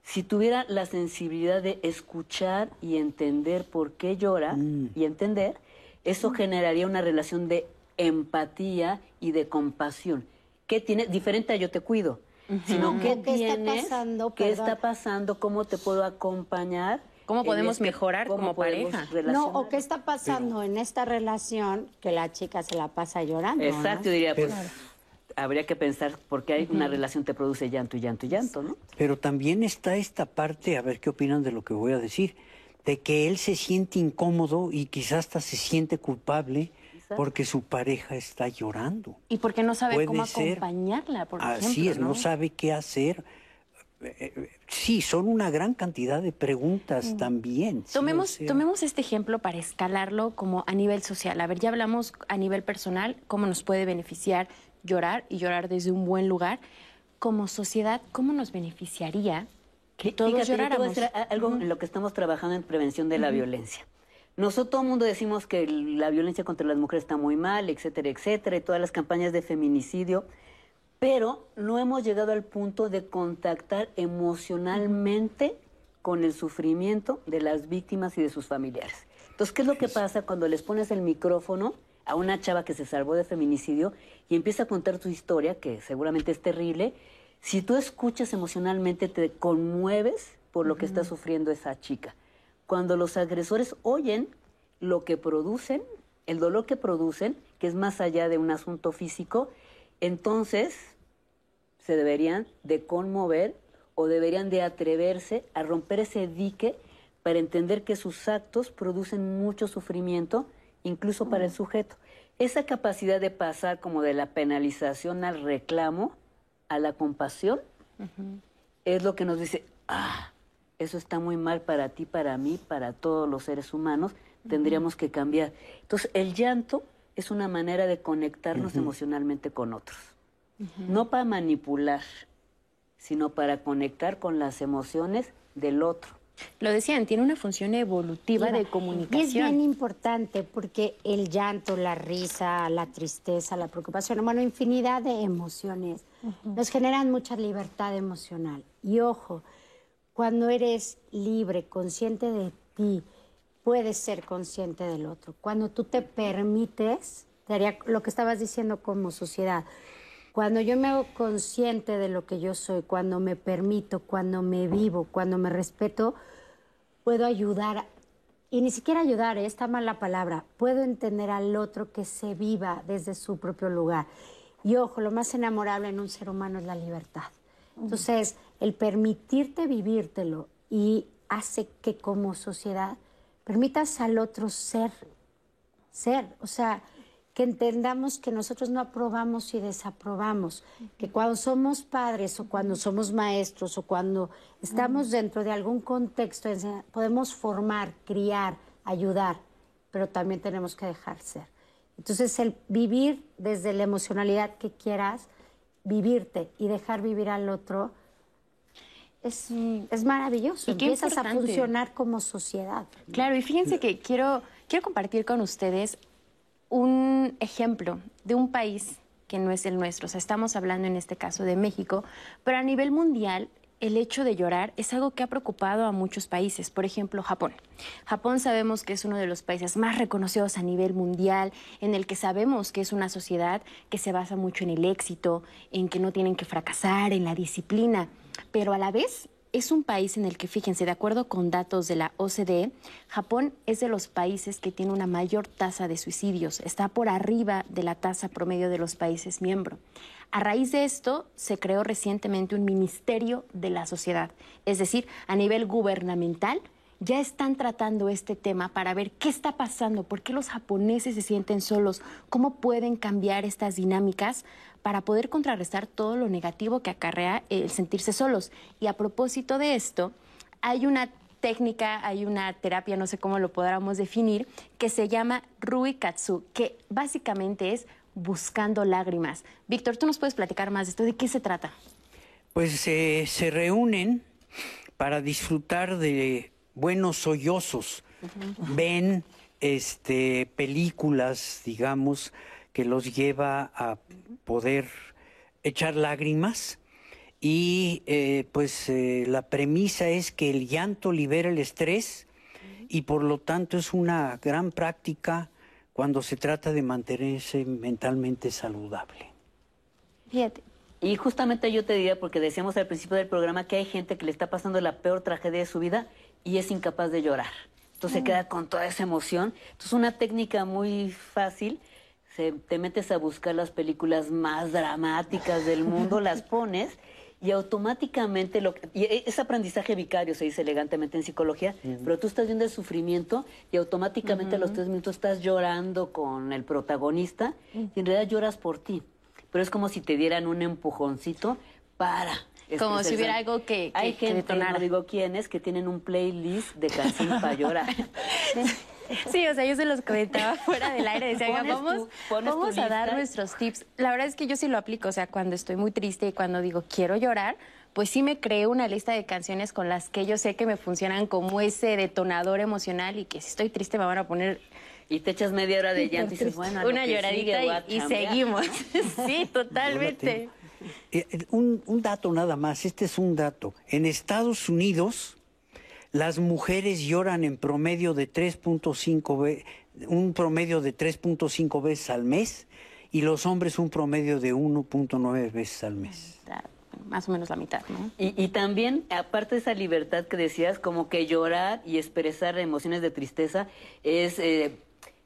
S6: si tuviera la sensibilidad de escuchar y entender por qué llora y entender, eso generaría una relación de empatía y de compasión. ¿Qué tiene? Diferente a yo te cuido, sino qué
S5: ¿Qué está
S6: tienes,
S5: pasando?
S6: qué está pasando, cómo te puedo acompañar.
S2: ¿Cómo podemos
S6: este-
S2: mejorar
S6: cómo
S2: como pareja?
S5: No, o qué está pasando en esta relación que la chica se la pasa llorando. ¿no?
S6: Exacto, yo diría, pues
S4: Pero-
S6: habría que pensar por qué hay una relación te produce llanto y llanto y llanto, ¿no?
S4: Pero también está esta parte, a ver qué opinan de lo que voy a decir, de que él se siente incómodo y quizás hasta se siente culpable porque su pareja está llorando.
S2: Y porque no sabe
S4: Puede
S2: cómo
S4: ser.
S2: acompañarla, por
S4: Así
S2: ejemplo,
S4: es, no sabe qué hacer. Eh, eh, Sí, son una gran cantidad de preguntas también. sí, o
S2: Tomemos,
S4: sea,
S2: tomemos este ejemplo para escalarlo como a nivel social. A ver, ya hablamos a nivel personal, cómo nos puede beneficiar llorar y llorar desde un buen lugar. Como sociedad, ¿cómo nos beneficiaría que todos
S6: Fíjate, yo te voy a
S2: lloráramos?
S6: algo en lo que estamos trabajando en prevención de la violencia. Nosotros todo el mundo decimos que la violencia contra las mujeres está muy mal, etcétera, etcétera, y todas las campañas de feminicidio, pero no hemos llegado al punto de contactar emocionalmente con el sufrimiento de las víctimas y de sus familiares. Entonces, ¿qué es lo que pasa cuando les pones el micrófono a una chava que se salvó de feminicidio y empieza a contar tu historia, que seguramente es terrible? Si tú escuchas emocionalmente, te conmueves por lo que está sufriendo esa chica. Cuando los agresores oyen lo que producen, el dolor que producen, que es más allá de un asunto físico, entonces se deberían de conmover o deberían de atreverse a romper ese dique para entender que sus actos producen mucho sufrimiento, incluso para el sujeto. Esa capacidad de pasar como de la penalización al reclamo, a la compasión, es lo que nos dice, ah, eso está muy mal para ti, para mí, para todos los seres humanos, tendríamos que cambiar. Entonces, el llanto es una manera de conectarnos emocionalmente con otros, no para manipular, sino para conectar con las emociones del otro.
S2: Lo decían, tiene una función evolutiva de comunicación.
S5: Y es bien importante porque el llanto, la risa, la tristeza, la preocupación, bueno, infinidad de emociones nos generan mucha libertad emocional. Y ojo, cuando eres libre, consciente de ti, puedes ser consciente del otro. Cuando tú te permites, te haría lo que estabas diciendo como sociedad, cuando yo me hago consciente de lo que yo soy, cuando me permito, cuando me vivo, cuando me respeto, puedo ayudar, y ni siquiera ayudar, ¿eh? está mal la palabra, puedo entender al otro que se viva desde su propio lugar. Y ojo, lo más enamorable en un ser humano es la libertad. Entonces, el permitirte vivírtelo y hace que como sociedad permitas al otro ser, ser, o sea, que entendamos que nosotros no aprobamos y desaprobamos, que cuando somos padres o cuando somos maestros o cuando estamos dentro de algún contexto, podemos formar, criar, ayudar, pero también tenemos que dejar ser. Entonces, el vivir desde la emocionalidad que quieras, vivirte y dejar vivir al otro, es, es maravilloso.
S2: Y
S5: Empiezas a funcionar como sociedad.
S2: Claro, y fíjense que quiero, quiero compartir con ustedes un ejemplo de un país que no es el nuestro. O sea, estamos hablando en este caso de México, pero a nivel mundial el hecho de llorar es algo que ha preocupado a muchos países. Por ejemplo, Japón. Japón sabemos que es uno de los países más reconocidos a nivel mundial, en el que sabemos que es una sociedad que se basa mucho en el éxito, en que no tienen que fracasar, en la disciplina, pero a la vez es un país en el que, fíjense, de acuerdo con datos de la OCDE, Japón es de los países que tiene una mayor tasa de suicidios, está por arriba de la tasa promedio de los países miembros. A raíz de esto, se creó recientemente un Ministerio de la Sociedad, es decir, a nivel gubernamental, ya están tratando este tema para ver qué está pasando, por qué los japoneses se sienten solos, cómo pueden cambiar estas dinámicas para poder contrarrestar todo lo negativo que acarrea el sentirse solos. Y a propósito de esto, hay una técnica, hay una terapia, no sé cómo lo podamos definir, que se llama Ruikatsu, que básicamente es buscando lágrimas. Víctor, ¿tú nos puedes platicar más de esto? ¿De qué se trata?
S4: Pues eh, se reúnen para disfrutar de buenos sollozos. Ven este, películas, digamos, que los lleva a poder echar lágrimas y eh, pues eh, la premisa es que el llanto libera el estrés y por lo tanto es una gran práctica cuando se trata de mantenerse mentalmente saludable.
S6: Fíjate. Y justamente yo te diría, porque decíamos al principio del programa que hay gente que le está pasando la peor tragedia de su vida y es incapaz de llorar. Entonces se queda con toda esa emoción. Entonces una técnica muy fácil te metes a buscar las películas más dramáticas del mundo, [LAUGHS] las pones y automáticamente lo y es aprendizaje vicario se dice elegantemente en psicología pero tú estás viendo el sufrimiento y automáticamente a los tres minutos estás llorando con el protagonista y en realidad lloras por ti pero es como si te dieran un empujoncito para
S2: como si hubiera algo que,
S6: hay gente no digo quiénes que tienen un playlist de canciones [LAUGHS] para llorar [LAUGHS]
S2: Sí, o sea, yo se los comentaba [LAUGHS] fuera del aire. Decía, vamos, a dar nuestros tips. La verdad es que yo sí lo aplico. O sea, cuando estoy muy triste y cuando digo quiero llorar, pues sí me creé una lista de canciones con las que yo sé que me funcionan como ese detonador emocional y que si estoy triste me van a poner
S6: y te echas media hora de llanto y dices, bueno,
S2: una lloradita y, seguimos. [LAUGHS] sí, totalmente.
S4: Eh, eh, un, un dato nada más, este es un dato. En Estados Unidos, las mujeres lloran en promedio de 3.5 veces, un promedio de 3.5 veces al mes y los hombres un promedio de 1.9 veces al mes
S2: más o menos la mitad, ¿no?
S6: Y, también, aparte de esa libertad que decías, como que llorar y expresar emociones de tristeza es eh,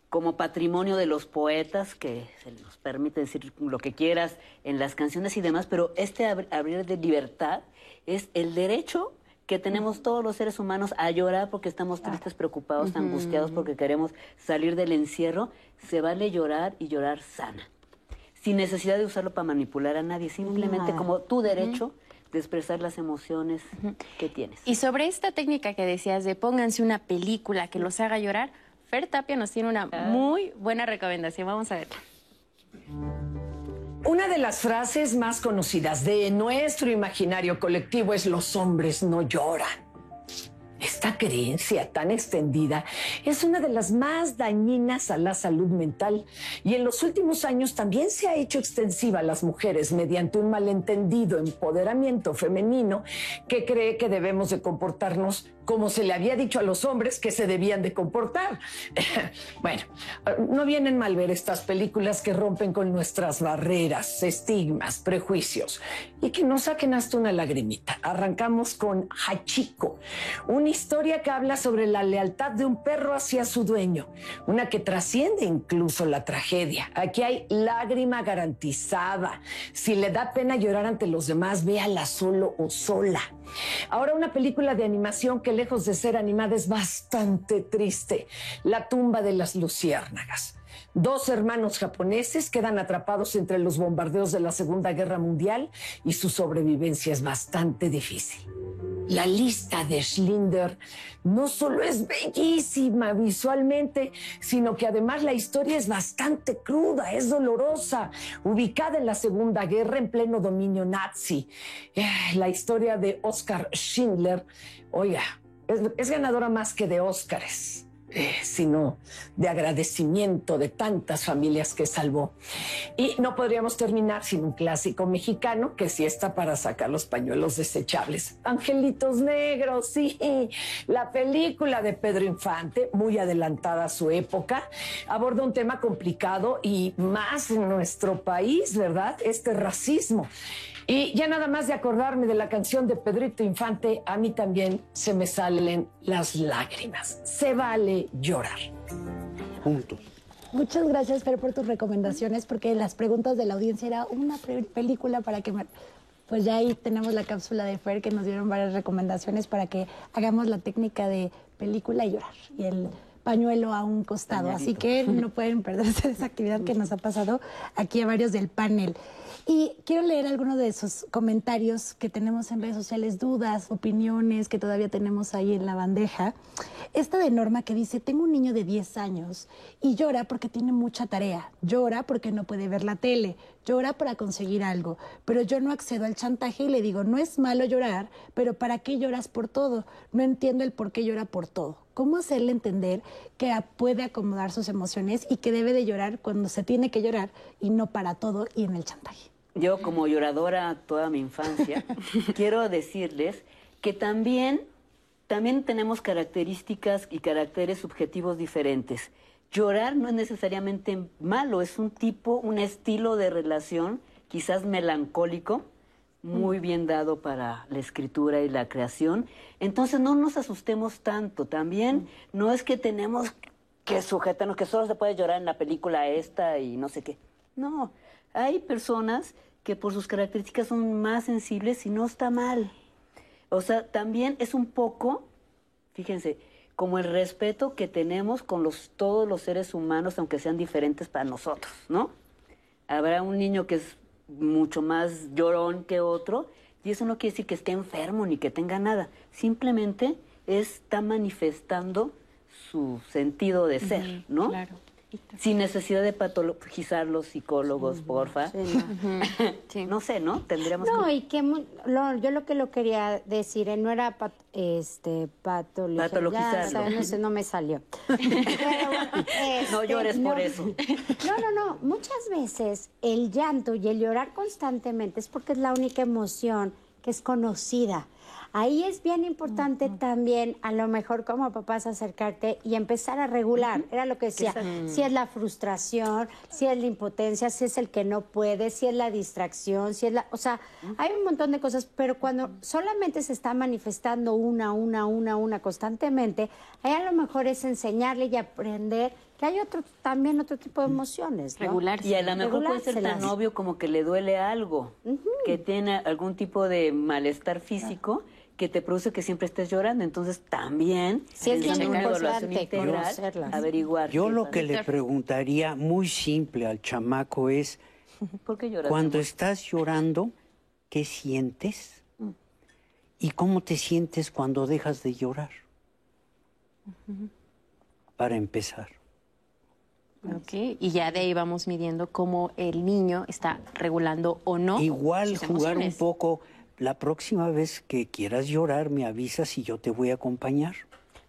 S6: como patrimonio de los poetas, que se nos permite decir lo que quieras en las canciones y demás, pero este abrir de libertad es el derecho que tenemos todos los seres humanos a llorar porque estamos tristes, preocupados, angustiados, porque queremos salir del encierro. Se vale llorar y llorar sana, sin necesidad de usarlo para manipular a nadie, simplemente como tu derecho. de expresar las emociones que tienes.
S2: Y sobre esta técnica que decías de pónganse una película que los haga llorar, Fer Tapia nos tiene una ah. muy buena recomendación. Vamos a verla.
S11: Una de las frases más conocidas de nuestro imaginario colectivo es los hombres no lloran. Esta creencia tan extendida es una de las más dañinas a la salud mental y en los últimos años también se ha hecho extensiva a las mujeres mediante un malentendido empoderamiento femenino que cree que debemos de comportarnos como se le había dicho a los hombres que se debían de comportar. [LAUGHS] bueno, no vienen mal ver estas películas que rompen con nuestras barreras, estigmas, prejuicios y que nos saquen hasta una lagrimita. Arrancamos con Hachiko, un historia que habla sobre la lealtad de un perro hacia su dueño, una que trasciende incluso la tragedia. Aquí hay lágrima garantizada. Si le da pena llorar ante los demás, véala solo o sola. Ahora una película de animación que lejos de ser animada es bastante triste, La tumba de las luciérnagas. Dos hermanos japoneses quedan atrapados entre los bombardeos de la Segunda Guerra Mundial y su sobrevivencia es bastante difícil. La lista de Schlinder no solo es bellísima visualmente, sino que además la historia es bastante cruda, es dolorosa, ubicada en la Segunda Guerra en pleno dominio nazi. Eh, la historia de Oscar Schindler, oiga, es, ganadora más que de Óscares. Eh, sino de agradecimiento de tantas familias que salvó. Y no podríamos terminar sin un clásico mexicano que sí está para sacar los pañuelos desechables. Angelitos Negros, sí, la película de Pedro Infante, muy adelantada a su época, aborda un tema complicado y más en nuestro país, ¿verdad? Este racismo. Y ya nada más de acordarme de la canción de Pedrito Infante, a mí también se me salen las lágrimas. Se vale llorar.
S4: Juntos.
S3: Muchas gracias, Fer, por tus recomendaciones, porque las preguntas de la audiencia era una película para que... Pues ya ahí tenemos la cápsula de Fer que nos dieron varias recomendaciones para que hagamos la técnica de película y llorar. Y el pañuelo a un costado. Así que no pueden perderse esa actividad que nos ha pasado aquí a varios del panel. Y quiero leer algunos de esos comentarios que tenemos en redes sociales, dudas, opiniones que todavía tenemos ahí en la bandeja. Esta de Norma que dice, tengo un niño de 10 años y llora porque tiene mucha tarea, llora porque no puede ver la tele, llora para conseguir algo, pero yo no accedo al chantaje y le digo, no es malo llorar, pero ¿para qué lloras por todo? No entiendo el por qué llora por todo. ¿Cómo hacerle entender que puede acomodar sus emociones y que debe de llorar cuando se tiene que llorar y no para todo y en el chantaje?
S6: Yo como lloradora toda mi infancia, [LAUGHS] quiero decirles que también, también tenemos características y caracteres subjetivos diferentes. Llorar no es necesariamente malo, es un tipo, un estilo de relación, quizás melancólico, muy bien dado para la escritura y la creación. Entonces no nos asustemos tanto. También no es que tenemos que sujetarnos, que solo se puede llorar en la película esta y no sé qué. No, hay personas que por sus características son más sensibles y no está mal. O sea, también es un poco, fíjense, como el respeto que tenemos con los, todos los seres humanos, aunque sean diferentes para nosotros, ¿no? Habrá un niño que es mucho más llorón que otro, y eso no quiere decir que esté enfermo ni que tenga nada, simplemente está manifestando su sentido de ser, ¿no?
S2: Claro.
S6: Sin necesidad de patologizar los psicólogos, porfa. [LAUGHS] no. sé, ¿no? Tendríamos
S5: No,
S6: que...
S5: y que lo- yo lo que lo quería decir, no era pat- este, patologizar.
S6: Patologizarlo.
S5: ya, ¿sabes? no, sé, no me salió. [LAUGHS] Pero, este,
S6: No llores por
S5: no.
S6: eso.
S5: No, no, no. Muchas veces el llanto y el llorar constantemente es porque es la única emoción que es conocida. Ahí es bien importante también, a lo mejor como papás, acercarte y empezar a regular. Era lo que decía. Si es la frustración, si es la impotencia, si es el que no puede, si es la distracción, si es la... O sea, hay un montón de cosas, pero cuando solamente se está manifestando una, una, una, una constantemente, ahí a lo mejor es enseñarle y aprender que hay otro, también otro tipo de emociones. ¿no?
S6: Y a lo mejor puede ser tan obvio como que le duele algo, que tiene algún tipo de malestar físico que te produce que siempre estés llorando. Entonces también,
S5: Sí, es
S6: una evaluación integral,
S5: conocerlas.
S6: averiguar.
S4: Yo lo que le preguntaría muy simple al chamaco es, [LAUGHS]
S6: ¿Por qué lloras?
S4: cuando estás llorando, ¿qué sientes? ¿Y cómo te sientes cuando dejas de llorar? Para empezar.
S2: Ok, y ya de ahí vamos midiendo cómo el niño está regulando o no.
S4: Igual
S2: sus
S4: jugar un poco, la próxima vez que quieras llorar, me avisas y yo te voy a acompañar.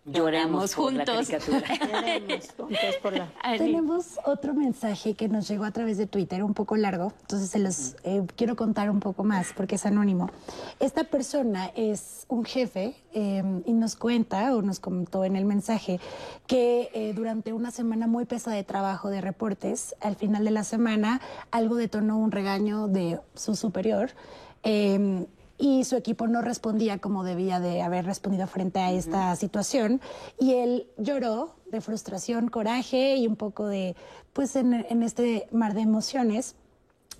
S6: La
S2: juntos. [LAUGHS]
S5: Lloremos juntos por la-
S3: Tenemos otro mensaje que nos llegó a través de Twitter, un poco largo, entonces se los eh, quiero contar un poco más porque es anónimo. Esta persona es un jefe eh, y nos cuenta o nos comentó en el mensaje que eh, durante una semana muy pesada de trabajo de reportes, al final de la semana algo detonó un regaño de su superior. eh, y su equipo no respondía como debía de haber respondido frente a esta situación y él lloró de frustración, coraje y un poco de, pues en, en este mar de emociones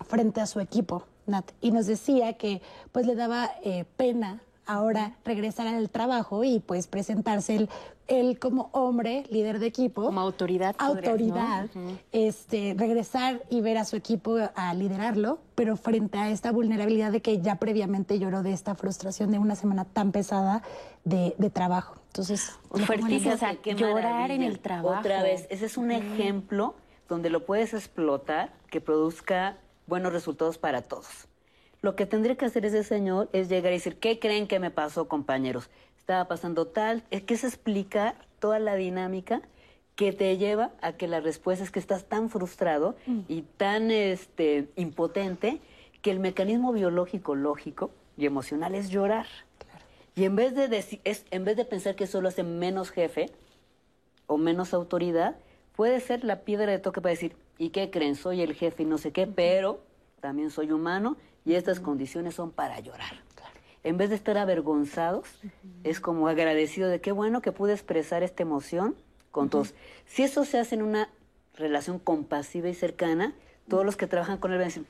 S3: frente a su equipo, Nat. Y nos decía que pues le daba eh, pena ahora regresar al trabajo y pues presentarse él, él como hombre, líder de equipo.
S2: Como autoridad.
S3: Autoridad, este, regresar y ver a su equipo a liderarlo, pero frente a esta vulnerabilidad de que ya previamente lloró de esta frustración de una semana tan pesada de, de trabajo. Entonces,
S2: Fuertísimo, o sea,
S6: Qué
S2: llorar
S6: maravilla.
S2: en el trabajo.
S6: Otra vez, ese es un ejemplo donde lo puedes explotar que produzca buenos resultados para todos. Lo que tendría que hacer ese señor es llegar y decir, ¿qué creen que me pasó, compañeros? Estaba pasando tal, es que es explicar toda la dinámica que te lleva a que la respuesta es que estás tan frustrado y tan este, impotente que el mecanismo biológico, lógico y emocional es llorar. Y en vez de es, en vez de pensar que solo hace menos jefe o menos autoridad, puede ser la piedra de toque para decir, ¿y qué creen? Soy el jefe y no sé qué, pero también soy humano y estas condiciones son para llorar. En vez de estar avergonzados, es como agradecido de qué bueno que pude expresar esta emoción con todos. Si eso se hace en una relación compasiva y cercana, todos los que trabajan con él van a decir,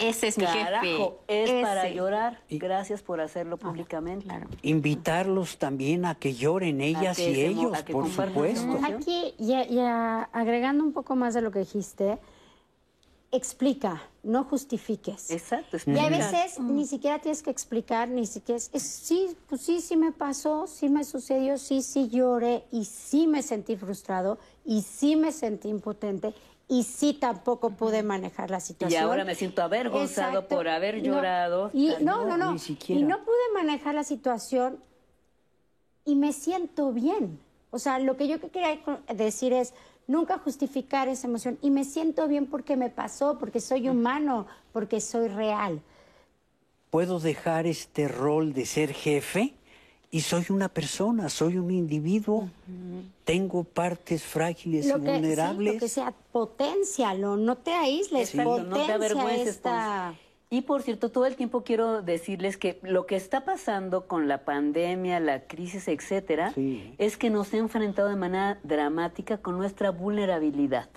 S2: Ese es mi jefe.
S6: carajo, es para llorar. Gracias por hacerlo públicamente.
S4: Invitarlos también a que lloren ellas
S6: que
S4: y ellos, por supuesto.
S5: Aquí, y, y a- agregando un poco más de lo que dijiste, explica, no justifiques.
S6: Exacto.
S5: Y a
S6: explica.
S5: veces ni siquiera tienes que explicar, ni siquiera es, es, sí, pues sí, sí me pasó, sí me sucedió, sí, sí lloré y sí me sentí frustrado y sí me sentí impotente y sí tampoco pude manejar la
S6: Y
S5: situación.
S6: ahora me siento avergonzado
S5: Exacto.
S6: por haber
S5: No,
S6: llorado.
S5: Y
S6: Tal-
S5: no, no, no.
S4: ni siquiera.
S5: Y no pude manejar la situación y me siento bien. O sea, lo que yo quería decir es nunca justificar esa emoción y me siento bien porque me pasó, porque soy humano, porque soy real.
S4: Puedo dejar este rol de ser jefe y soy una persona, soy un individuo. Tengo partes frágiles y
S5: sí,
S4: vulnerables.
S5: lo que sea, potencialo, no te aísles,
S6: no te avergüences.
S5: esta...
S6: pues. Y por cierto, todo el tiempo quiero decirles que lo que está pasando con la pandemia, la crisis, etcétera,
S4: Sí.
S6: es que nos ha enfrentado de manera dramática con nuestra vulnerabilidad.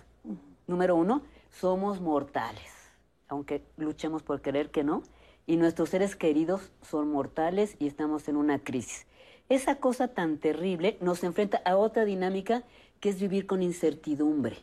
S6: Número uno, somos mortales, aunque luchemos por querer que no, y nuestros seres queridos son mortales y estamos en una crisis. Esa cosa tan terrible nos enfrenta a otra dinámica que es vivir con incertidumbre.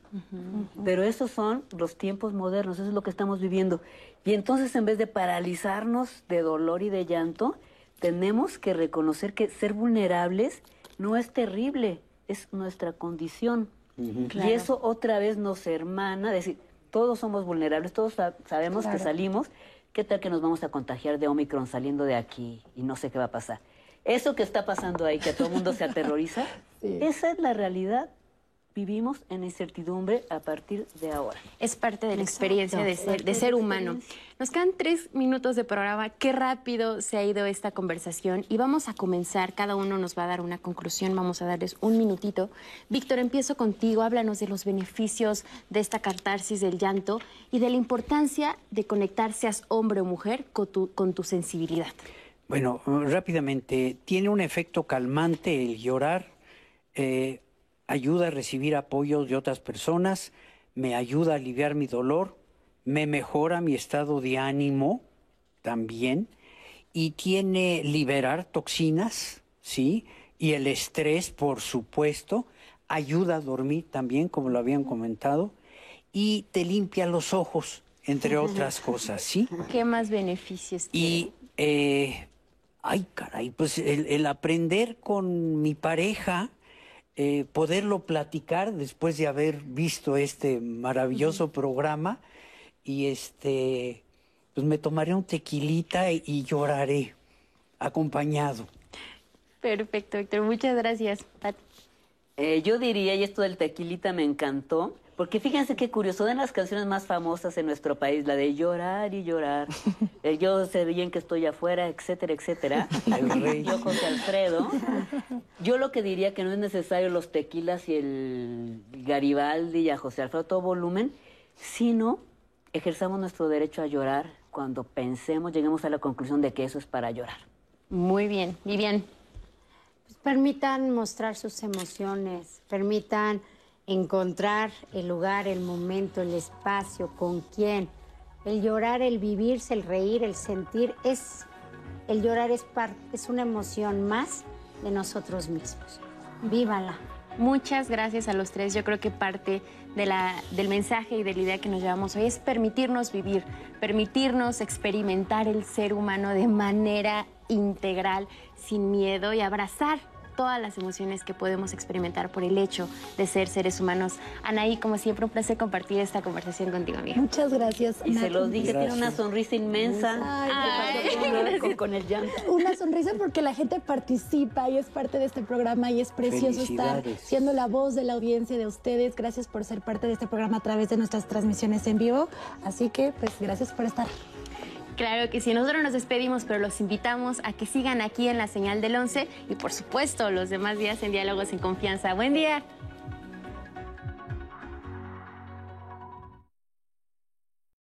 S6: Pero esos son los tiempos modernos, eso es lo que estamos viviendo. Y entonces en vez de paralizarnos de dolor y de llanto, tenemos que reconocer que ser vulnerables no es terrible, es nuestra condición. Y eso otra vez nos hermana, decir, todos somos vulnerables, todos sabemos que salimos, ¿qué tal que nos vamos a contagiar de Omicron saliendo de aquí y no sé qué va a pasar? Eso que está pasando ahí, que a todo el mundo se aterroriza, [LAUGHS] esa es la realidad vivimos en incertidumbre a partir de ahora.
S2: Es parte de la experiencia de ser, de ser humano. Nos quedan tres minutos de programa. Qué rápido se ha ido esta conversación y vamos a comenzar. Cada uno nos va a dar una conclusión. Vamos a darles un minutito. Víctor, empiezo contigo. Háblanos de los beneficios de esta catarsis del llanto y de la importancia de conectar, seas hombre o mujer, con tu, con tu sensibilidad.
S4: Bueno, rápidamente, tiene un efecto calmante el llorar. Eh, ayuda a recibir apoyo de otras personas, me ayuda a aliviar mi dolor, me mejora mi estado de ánimo también y tiene liberar toxinas, ¿sí? Y el estrés, por supuesto, ayuda a dormir también, como lo habían comentado, y te limpia los ojos, entre otras cosas, ¿sí?
S2: ¿Qué más beneficios
S4: tiene? Y, eh, ay, caray, pues el aprender con mi pareja, eh, poderlo platicar después de haber visto este maravilloso programa y este pues me tomaré un tequilita y, lloraré acompañado.
S2: Perfecto, Héctor. Muchas gracias.
S6: Eh, yo diría, y esto del tequilita me encantó, porque fíjense qué curioso, de las canciones más famosas en nuestro país, la de llorar y llorar, [LAUGHS] el yo sé bien que estoy afuera, etcétera, etcétera. [LAUGHS] El Yo José Alfredo. [LAUGHS] Yo lo que diría que no es necesario los tequilas y el Garibaldi y a José Alfredo todo volumen, sino ejerzamos nuestro derecho a llorar cuando pensemos, lleguemos a la conclusión de que eso es para llorar.
S2: Muy bien, Vivian.
S5: Pues permitan mostrar sus emociones, permitan encontrar el lugar, el momento, el espacio, con quién. El llorar, el vivirse, el reír, el sentir, es el llorar es, es una emoción más de nosotros mismos. Vívala.
S2: Muchas gracias a los tres. Yo creo que parte de la, del mensaje y de la idea que nos llevamos hoy es permitirnos vivir, permitirnos experimentar el ser humano de manera integral, sin miedo y abrazar todas las emociones que podemos experimentar por el hecho de ser seres humanos. Anaí, como siempre, un placer compartir esta conversación contigo, amiga.
S3: Muchas gracias.
S6: Y se los dije, tiene una sonrisa inmensa. con, el llanto.
S3: Una sonrisa porque la gente participa y es parte de este programa y es precioso estar siendo la voz de la audiencia de ustedes. Gracias por ser parte de este programa a través de nuestras transmisiones en vivo. Así que, pues, gracias por estar.
S2: Claro que sí, nosotros nos despedimos, pero los invitamos a que sigan aquí en la señal del 11 y por supuesto los demás días en Diálogos en Confianza. Buen día.